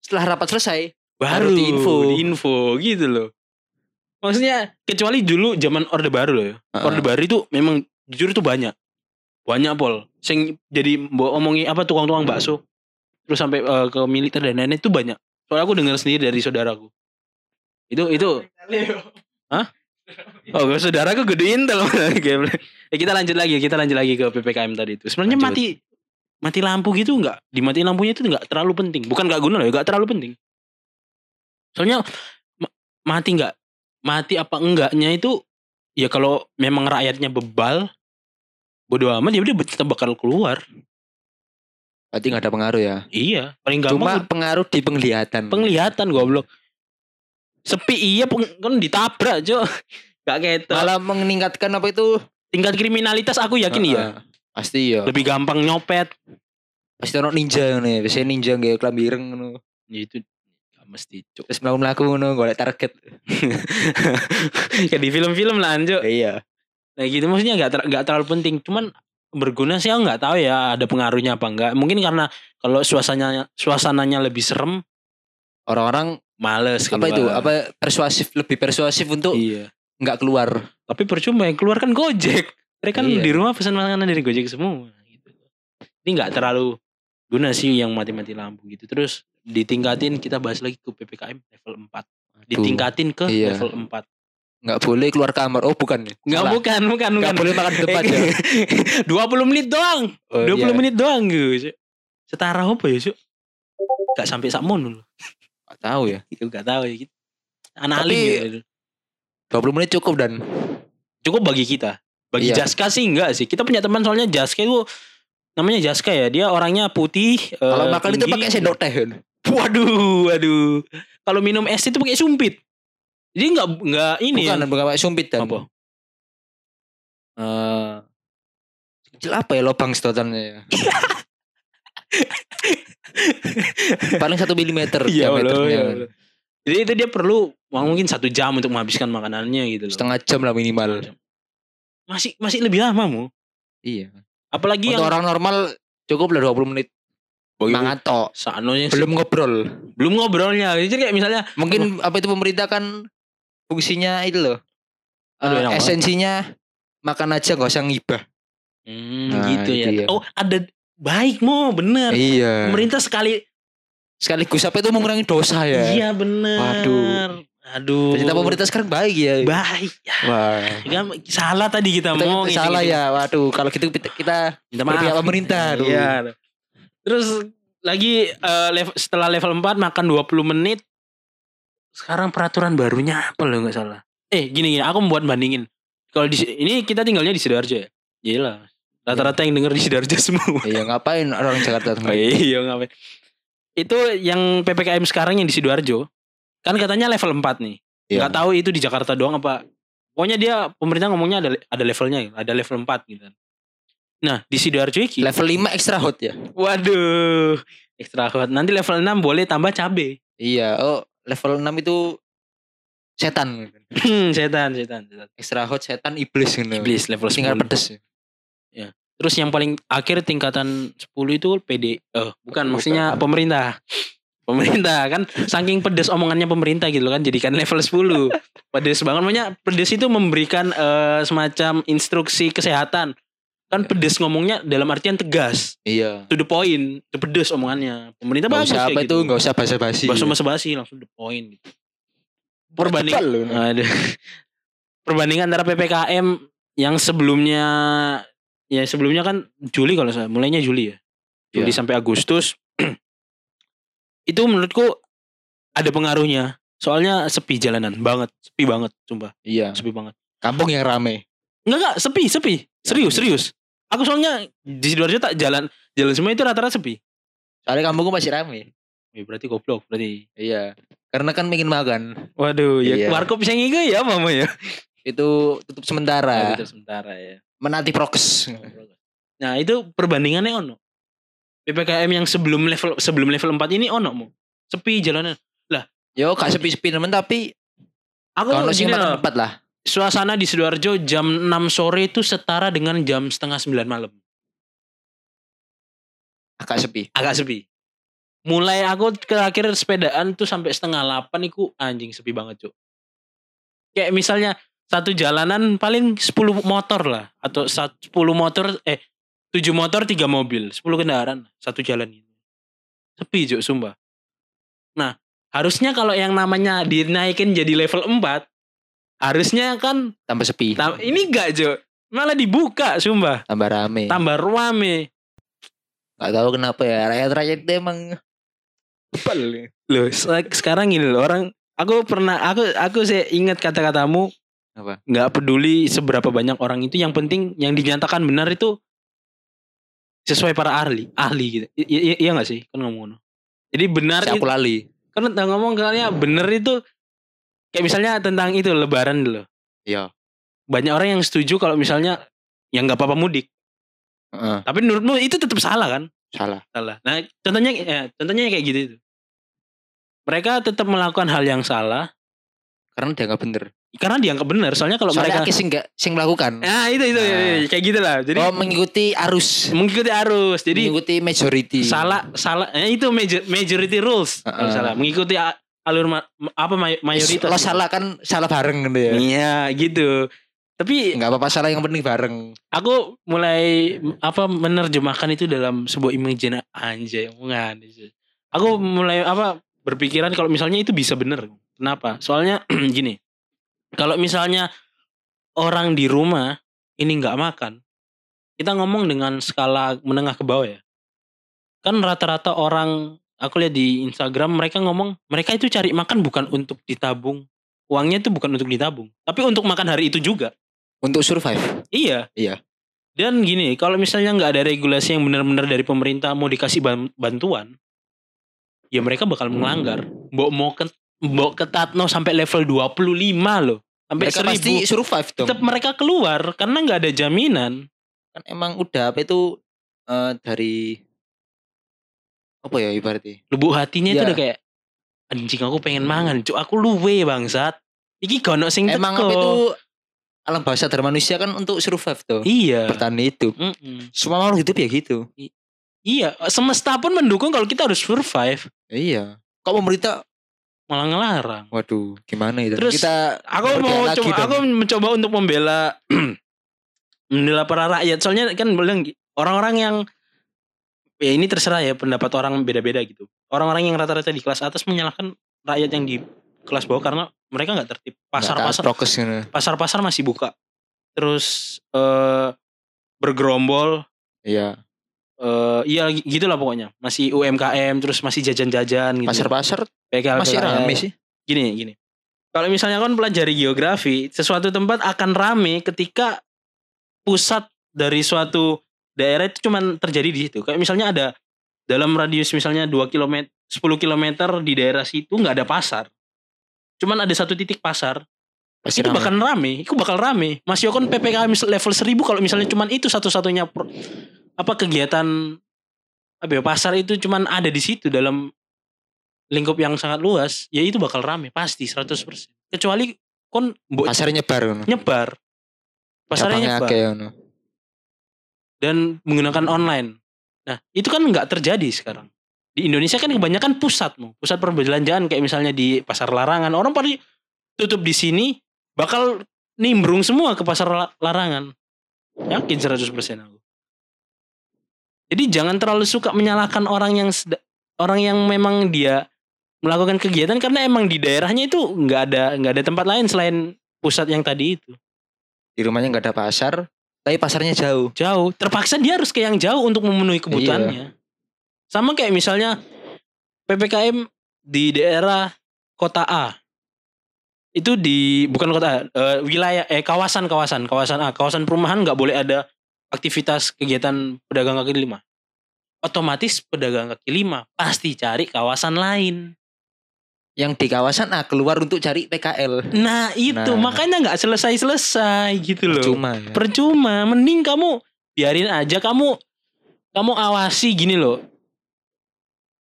Setelah rapat selesai, baru baru diinfo. info gitu loh. Maksudnya kecuali dulu zaman Orde Baru loh ya. Heeh. Orde Baru itu memang jujur itu banyak. Banyak pol. Sing jadi omongi apa tukang-tukang bakso. Terus sampai eh, ke militer dan lain-lain itu banyak. Soalnya aku dengar sendiri dari saudaraku. Itu itu Hah? Oh, gue saudaraku gede intel. Ya, kita lanjut lagi, kita lanjut lagi ke PPKM tadi itu. Sebenarnya Lanjut. mati mati lampu gitu enggak? Dimatiin lampunya itu enggak terlalu penting. Bukan enggak guna loh, enggak terlalu penting. Soalnya ma- mati enggak? Mati apa enggaknya itu ya kalau memang rakyatnya bebal bodo amat ya udah tetap bakal keluar. berarti nggak ada pengaruh ya. Iya, paling Cuma gampang pengaruh di penglihatan. penglihatan goblok. Sepi iya peng- kan ditabrak, Cok. Gak ketok. Malah meningkatkan apa itu? Tingkat kriminalitas aku yakin iya. Pasti ya. Lebih gampang nyopet. Pasti ono ninja nih. Biasanya ninja nggak kelambi ireng ngono. Mesti cuk. Terus melakukan melaku ngono golek target. Kayak di film-film lah anjo. Iya. Nah gitu maksudnya gak, ter- gak terlalu penting. Cuman berguna sih aku nggak tahu ya ada pengaruhnya apa enggak. Mungkin karena kalau suasananya suasananya lebih serem, Orang-orang males apa itu? keluar. Apa persuasif lebih persuasif untuk Iya. nggak keluar. Tapi percuma yang keluar kan Gojek. Mereka kan Iya. di rumah pesan makanan dari Gojek semua. Gitu. Ini nggak terlalu guna sih yang mati-mati lampu gitu. Terus ditingkatin kita bahas lagi ke PPKM level 4. Ditingkatin ke Iya. level 4. nggak boleh keluar kamar. Oh bukan. Enggak Salah. bukan, bukan, bukan. Nggak boleh makan di depan ya. 20 menit doang. Oh, 20 iya. menit doang gitu. Setara apa ya, Cuk? Gak sampai sak mon loh. Nggak tahu ya. Itu gak tahu ya gitu. Anak Tapi- alim gitu. 20 menit cukup dan Cukup bagi kita. Bagi Iya. Jaska sih enggak sih. Kita punya teman soalnya Jaska itu namanya Jaska ya. Dia orangnya putih. kalau eh, makan itu pakai sendok teh. Kan? Waduh, waduh. Kalau minum es itu pakai sumpit. Jadi enggak enggak ini Bukan, ya. bukan pakai sumpit dan. Apa? Eh, kecil apa ya lubang sedotannya ya? Paling satu milimeter Allah, diameternya. ya Allah. Jadi itu dia perlu mungkin satu jam untuk menghabiskan makanannya gitu loh. Setengah jam lah minimal. Masih masih lebih lama mu. Iya. Apalagi Untuk yang orang normal cukup lah 20 menit. Sanonya sih. Belum ngobrol. belum ngobrolnya. Jadi kayak misalnya Mungkin apa itu pemerintah kan fungsinya itu loh. Aduh, banget. esensinya makan aja gak usah ngibah. hmm, Nah, gitu ya. itu ya. Oh, ada baik mo, bener. Iya. Pemerintah sekali Sekaligus apa itu mengurangi dosa ya. Iya bener. Waduh. Aduh. Ternyata pemerintah sekarang baik ya. baik. Ya, Wah. kan salah tadi kita, Kita, mau kita salah ya. Waduh, kalau gitu kita, kita Minta maaf. pemerintah. aduh. Iya. Terus lagi eh, level, setelah level 4 makan 20 menit. Sekarang peraturan barunya apa loh nggak salah. Eh gini gini, aku membuat bandingin. Kalau di ini kita tinggalnya di Sidoarjo ya. Gila. Rata-rata yang denger di Sidoarjo semua. Iya ngapain orang Jakarta Oh, iya ngapain. Itu yang PPKM sekarang yang di Sidoarjo. Kan katanya level 4 nih. Iya. Nggak tahu itu di Jakarta doang apa. Pokoknya dia pemerintah ngomongnya ada ada levelnya, ada level 4 gitu. Nah, di Sidoarjo iki Level 5 extra hot ya. Waduh, ekstra hot. Nanti level 6 boleh tambah cabe. Iya, oh level 6 itu setan. Hmm, setan, setan, setan. Extra hot setan iblis gitu. Iblis level 10. Tinggal pedes. Terus yang paling akhir tingkatan 10 itu PD. Eh, bukan Bukan. maksudnya pemerintah. Pemerintah kan saking pedes omongannya pemerintah gitu kan jadikan level 10. Pedes banget makanya pedes itu memberikan eh, semacam instruksi kesehatan. Kan pedes ngomongnya dalam artian tegas, Iya. to the point, to pedes omongannya. Pemerintah Gak bagus usah apa gitu. itu, gak usah basa-basi. Bahasa basa basi langsung the point gitu. Perbanding Tebal loh. Aduh. Perbandingan antara PPKM yang sebelumnya ya sebelumnya kan Juli kalau saya mulainya Juli ya. Juli Iya. sampai Agustus. itu menurutku ada pengaruhnya. Soalnya sepi jalanan banget, sepi banget, sumpah, Iya. sepi banget. Kampung yang rame. Enggak enggak, sepi, sepi. Serius, Yakin? serius. Aku soalnya di Sidoarjo tak jalan jalan semua itu rata-rata sepi. Soalnya kampungku masih rame. Ya, berarti goblok berarti. Iya. Karena kan pengen makan. Waduh, ya Iya. warkop bisa ngigo ya mama ya. Itu tutup sementara. Nah, sementara ya. Menanti prokes. Nah itu perbandingannya ono. PPKM yang sebelum level sebelum level 4 ini ono mu. Sepi jalanan. Yo gak sepi-sepi temen tapi Aku kalau sing tempat lah. Suasana di Sidoarjo jam 6 sore itu setara dengan jam setengah 9 malam. Agak sepi. Agak sepi. Mulai aku terakhir sepedaan tuh sampai setengah 8 itu anjing sepi banget, Cuk. Kayak misalnya satu jalanan paling 10 motor lah atau sat- 10 motor eh 7 motor 3 mobil, 10 kendaraan satu jalan itu. Sepi, Cuk, sumpah. Nah, harusnya kalau yang namanya dinaikin jadi level 4 harusnya kan Tambah sepi. Tam- ini enggak Jo malah dibuka sumpah Tambah rame. tambah ruame Gak tahu kenapa ya rakyat-rakyat itu emang Bel. loh se- sekarang gini loh orang aku pernah aku aku saya ingat kata-katamu Apa? nggak peduli seberapa banyak orang itu yang penting yang dinyatakan benar itu sesuai para ahli ahli gitu I- iya nggak sih kan ngomong jadi benar Si itu, aku lali. kan ngomong kayaknya benar itu kayak misalnya tentang itu lebaran dulu Iya. banyak orang yang setuju kalau misalnya yang nggak apa-apa mudik Heeh, tapi menurutmu itu tetap salah kan salah. salah. Nah, contohnya ya, contohnya kayak gitu itu. Mereka tetap melakukan hal yang salah Karena dia gak bener. karena dianggap benar. Soalnya kalau Soalnya mereka sing gak sing melakukan. Nah, itu itu Nah. kayak gitu lah. Jadi oh mengikuti arus. mengikuti arus. Jadi mengikuti majority. salah salah eh, itu major, majority rules kalau Heeh. salah. Mengikuti alur ma- apa may- mayoritas. Lo salah kan salah bareng gitu ya. Iya, gitu. Tapi Enggak apa-apa salah yang penting bareng. aku mulai apa menerjemahkan itu dalam sebuah imajinasi anjay omongan aku mulai apa berpikiran kalau misalnya itu bisa bener kenapa soalnya gini kalau misalnya orang di rumah ini nggak makan kita ngomong dengan skala menengah ke bawah ya kan rata-rata orang aku lihat di Instagram mereka ngomong mereka itu cari makan bukan untuk ditabung uangnya itu bukan untuk ditabung tapi untuk makan hari itu juga Untuk survive. Iya. Iya. Dan gini, kalau misalnya nggak ada regulasi yang benar-benar dari pemerintah mau dikasih ban- bantuan, ya mereka bakal melanggar. Mau mau ke mau ketatno sampai level 25 loh. Sampai Mereka pasti 1000. survive dong. Tetap mereka keluar karena nggak ada jaminan. Kan emang udah apa itu eh, dari apa ya ibaratnya? Lubuk hatinya itu Iya. udah kayak anjing aku pengen mangan, cuk aku luwe bangsat. Iki gono sing Emang teko. apa itu alam bawah sadar manusia kan untuk survive tuh. Iya. Bertahan hidup. Mm-mm. Semua makhluk hidup ya gitu. Iya, semesta pun mendukung kalau kita harus survive, Iya. Kok pemerintah malah ngelarang. waduh gimana itu? Terus, kita aku mau coba dong. aku mencoba untuk membela membela para rakyat soalnya kan bilang orang-orang yang ya ini terserah ya pendapat orang beda-beda gitu. Orang-orang yang rata-rata di kelas atas menyalahkan rakyat yang di kelas bawah karena mereka nggak tertib. Pasar-pasar gitu. pasar-pasar masih buka. Terus eh bergerombol. Iya. eh iya gitu lah pokoknya. Masih UMKM terus masih jajan-jajan gitu. Pasar-pasar PKL, masih rame sih. gini gini. Kalau misalnya kan pelajari geografi sesuatu tempat akan rame ketika pusat dari suatu daerah itu cuman terjadi di situ. Kayak misalnya ada dalam radius misalnya 2 km 10 km di daerah situ nggak ada pasar. Cuman ada satu titik pasar. Pasti itu rame. bakal rame itu bakal rame. Mas Yokon PPKM level 1000 kalau misalnya cuman itu satu-satunya apa kegiatan apa ya, pasar itu cuman ada di situ dalam lingkup yang sangat luas ya itu bakal rame pasti 100% kecuali kon pasarnya nyebar nyebar. Pasarnya nyebar. Dan menggunakan online. Nah itu kan nggak terjadi sekarang. Di Indonesia kan kebanyakan pusatmu pusat perbelanjaan kayak misalnya di pasar larangan. Orang pada tutup di sini bakal nimbrung semua ke pasar la- larangan. Yakin 100% aku. Jadi jangan terlalu suka menyalahkan orang yang orang yang memang dia melakukan kegiatan karena emang di daerahnya itu nggak ada nggak ada tempat lain selain pusat yang tadi itu. Di rumahnya nggak ada pasar, tapi pasarnya jauh. jauh. Terpaksa dia harus ke yang jauh untuk memenuhi kebutuhannya. Sama kayak misalnya ppkm di daerah kota A. Itu di bukan kota A, eh, wilayah eh kawasan kawasan kawasan A. Kawasan perumahan nggak boleh ada aktivitas kegiatan pedagang kaki lima. Otomatis pedagang kaki lima pasti cari kawasan lain Yang di kawasan A keluar untuk cari PKL. nah itu Nah. makanya nggak selesai selesai gitu loh Cuma ya. percuma mending kamu biarin aja kamu kamu awasi gini loh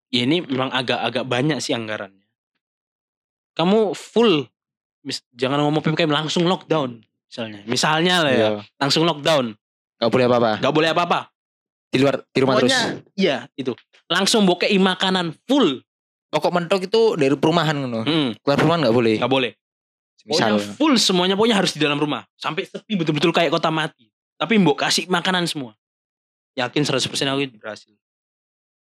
ya ini memang agak-agak banyak sih anggarannya. Kamu full, mis- jangan ngomong PPKM langsung lockdown misalnya. Misalnya lah ya, Iya. langsung lockdown, Gak boleh apa-apa. nggak boleh apa-apa. Di luar di rumah terus. Pokoknya iya itu. Langsung bokei makanan full. Pokok mentok itu dari perumahan ngono. Hmm, Keluar perumahan gak boleh. nggak boleh. Pokoknya Misal. full semuanya pokoknya harus di dalam rumah. Sampai sepi betul-betul kayak kota mati. Tapi mbok kasih makanan semua. Yakin 100% aku berhasil.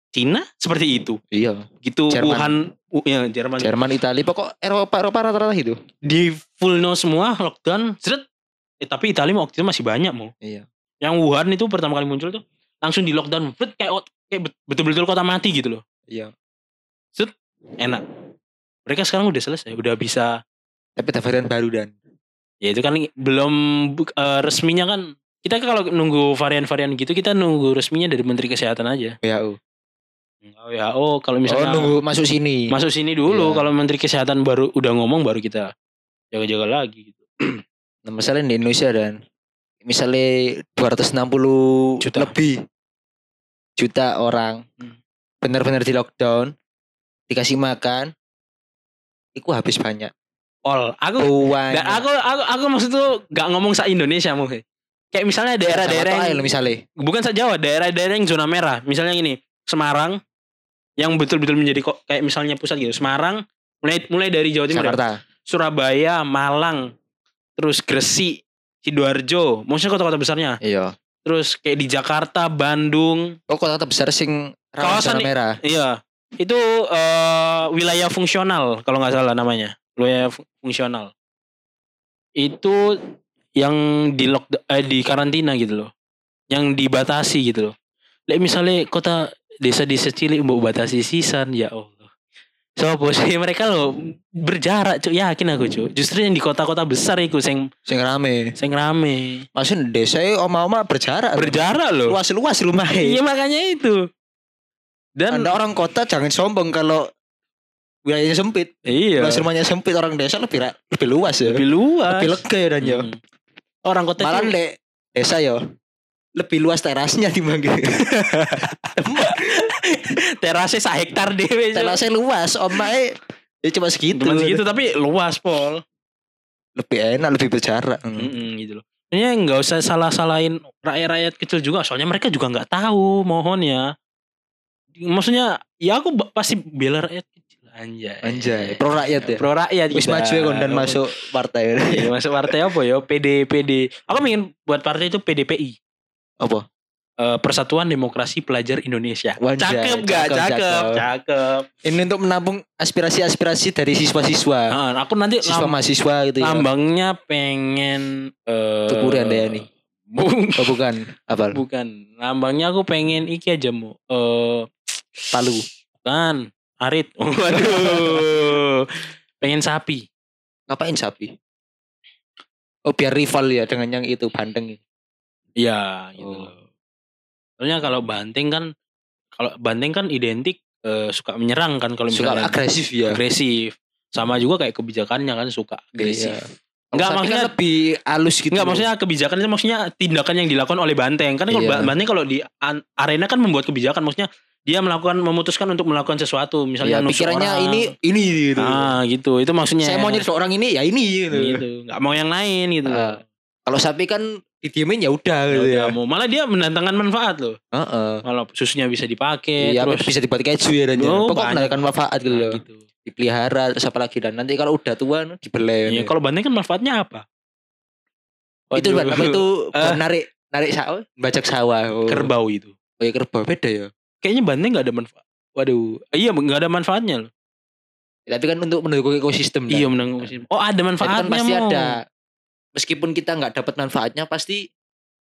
Cina seperti itu. Iya. Gitu Jerman. Wuhan, U- ya, Jerman. Jerman, Italia, pokok Eropa Eropa rata-rata itu. Di full no semua lockdown. Seret. Eh, tapi Italia waktu itu masih banyak mau. Iya. Yang Wuhan itu pertama kali muncul tuh langsung di lockdown. Seret, kayak kayak bet- betul-betul kota mati gitu loh. Iya. Enak. Mereka sekarang udah selesai, udah bisa Tapi ada varian baru dan. ya itu kan belum eh, resminya kan kita kalau nunggu varian-varian gitu kita nunggu resminya dari Menteri Kesehatan aja. WHO. WHO kalau Oh misalnya nunggu masuk sini. masuk sini dulu Iya. kalau Menteri Kesehatan baru udah ngomong baru kita jaga-jaga lagi gitu. Nah, misalnya di Indonesia dan misalnya 260 Juta. lebih juta orang Hmm. benar-benar di lockdown dikasih makan. Itu habis banyak. All aku dan aku aku aku maksud tuh gak ngomong sa Indonesia mau kayak misalnya daerah-daerah yang, misalnya. bukan sa Jawa daerah-daerah yang zona merah. Misalnya gini Semarang yang betul-betul menjadi kok kayak misalnya pusat gitu. Semarang mulai mulai dari Jawa Timur. Jakarta. Surabaya, Malang, terus Gresik, Sidoarjo, maksudnya kota-kota besarnya. iya. Terus kayak di Jakarta, Bandung, oh kota besar sing Kawasan merah. iya. Itu eh, wilayah fungsional kalau nggak salah namanya, wilayah fu- fungsional. Itu yang di lock eh, di karantina gitu loh. Yang dibatasi gitu loh. Lek misalnya kota desa-desa cilik mau batasi sisan ya Allah. Sopo sih mereka loh berjarak cuk yakin aku cuk. Justru yang di kota-kota besar itu sing sing rame sing rame. maksudnya desa itu oma-oma berjarak Berjarak loh. luas-luas rumah Iya makanya itu. Dan anda orang kota jangan sombong kalau wilayahnya sempit iya luas rumahnya sempit orang desa lebih lebih luas ya lebih luas. lebih lega ya dan yo Hmm. Orang kota malah itu dek desa yo lebih luas terasnya dibanding terasnya sak hektar dewe. Cuk. terasnya luas omae ya cuma segitu Cuma segitu tapi luas pol. lebih enak lebih berjarak Mm-mm, gitu loh. Sebenarnya nggak usah salah-salahin rakyat-rakyat kecil juga, soalnya mereka juga nggak tahu mohon ya. Maksudnya ya aku pasti bela rakyat kecil anjay. anjay pro rakyat ya Pro rakyat wis maju ya dan masuk partai Iya, masuk partai apa ya? PD PD. Aku pengen buat partai itu PDPI. apa Eh, Persatuan Demokrasi Pelajar Indonesia. Wanjay, cakep gak? cakep, Cakep, cakep. ini untuk menampung aspirasi-aspirasi dari siswa-siswa Nah, aku nanti siswa lam- mahasiswa gitu ya lambangnya pengen eh Tukuri Handayani. bu- oh bukan apa bukan. Lambangnya aku pengen iki aja mu. Eh palu bukan. Arit. Waduh. pengen sapi. ngapain sapi oh biar rival ya dengan yang itu bandeng Iya, gitu Oh. Soalnya kalau banting kan kalau banting kan identik eh, suka menyerang kan kalau suka misalnya agresif ya agresif. Sama juga kayak kebijakannya kan suka agresif. Iya. Enggak kan maksudnya lebih halus gitu Enggak maksudnya kebijakan itu maksudnya tindakan yang dilakukan oleh banteng. Kan kalau Iya. ba- banteng kalau di arena kan membuat kebijakan. Maksudnya dia melakukan memutuskan untuk melakukan sesuatu. Ya, misalnya nusuk pikirannya orang. ini ini gitu. Ah gitu. Itu maksudnya. Saya mau nyerang orang ini ya ini gitu, gitu. Mau yang lain gitu. Ah, kalau sapi kan didiemin ya udah Ya gitu udah, ya mau. Malah dia mendatangkan manfaat loh. Heeh. kalau susunya bisa dipakai Iya, terus bisa dibuat keju ya dan Oh, pokoknya mendatangkan manfaat gitu Nah, gitu. Dipelihara terus apa lagi? Dan nanti kalau udah tua dibelai Iya, kalau banteng kan manfaatnya apa? Itu Waduh. apa itu Eh. narik narik sawah bajak sawah. Oh. kerbau itu. Oh ya kerbau. Beda ya? Kayaknya banteng nggak ada manfaat waduh. Iya nggak ada manfaatnya loh. Tapi kan untuk mendukung ekosistem iya menang oh ada manfaatnya kan pasti Mo. ada. Meskipun kita nggak dapat manfaatnya pasti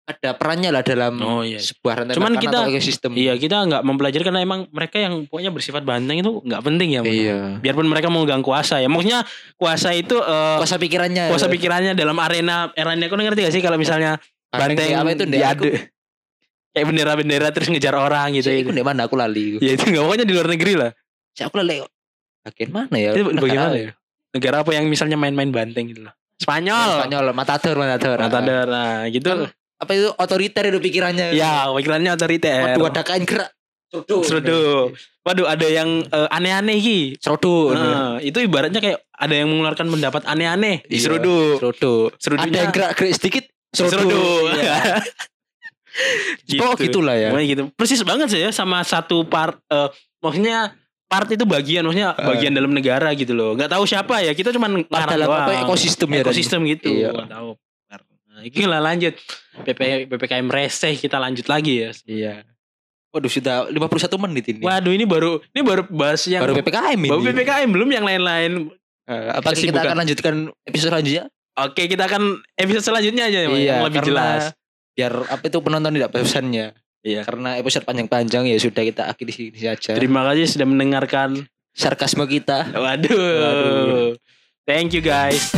ada perannya lah dalam Oh, iya. sebuah rantai Cuman kita- atau ekosistem Iya kita nggak mempelajari karena emang mereka yang pokoknya bersifat banteng itu nggak penting ya. Iya Biarpun mereka mau gang kuasa ya. Maksudnya kuasa itu eh, kuasa pikirannya kuasa pikirannya dalam arena arena aku ngerti gak sih kalau misalnya banteng apa itu diadu kayak bendera-bendera terus ngejar orang gitu. Itu. itu ndek mana aku lali Ya itu nggak pokoknya di luar negeri lah. Saya aku lali bagian mana ya Itu bagaimana apa ya? Negara apa yang misalnya main-main banteng gitu lah. Spanyol. Spanyol matador matador Matador. Nah gitu. Kan- apa itu otoriter itu pikirannya Ya pikirannya otoriter. diwadakan gerak Serodo. Waduh, ada yang eh, aneh-aneh ki. Serodo. Nah, itu ibaratnya kayak ada yang mengeluarkan pendapat aneh-aneh di Iya, serodo. Serodo. Ada yang gerak-gerik sedikit. Serodo. Iya. Pokoknya gitulah ya. Pokoknya gitu. Persis banget sih ya sama satu part eh, maksudnya part itu bagian maksudnya Eh. bagian dalam negara gitu loh. Nggak tahu siapa ya. Kita Part ngarang dalam doang. apa ekosistem ya. Ekosistem gitu. Iya. Nggak tahu. Lah lanjut. PP, PPKM reseh kita lanjut lagi ya. Iya. Waduh sudah 51 menit ini. Waduh ini baru ini baru bahas yang Baru PPKM ini. baru PPKM belum yang lain-lain. Eh, Apakah kita akan lanjutkan episode selanjutnya? Oke kita akan episode selanjutnya aja Mas, Iya, yang lebih jelas. Biar apa itu penonton tidak bosannya. Iya. Karena episode panjang-panjang ya sudah kita akhiri di sini saja. Terima kasih sudah mendengarkan. Sarkasme kita. Waduh. Waduh. Thank you guys.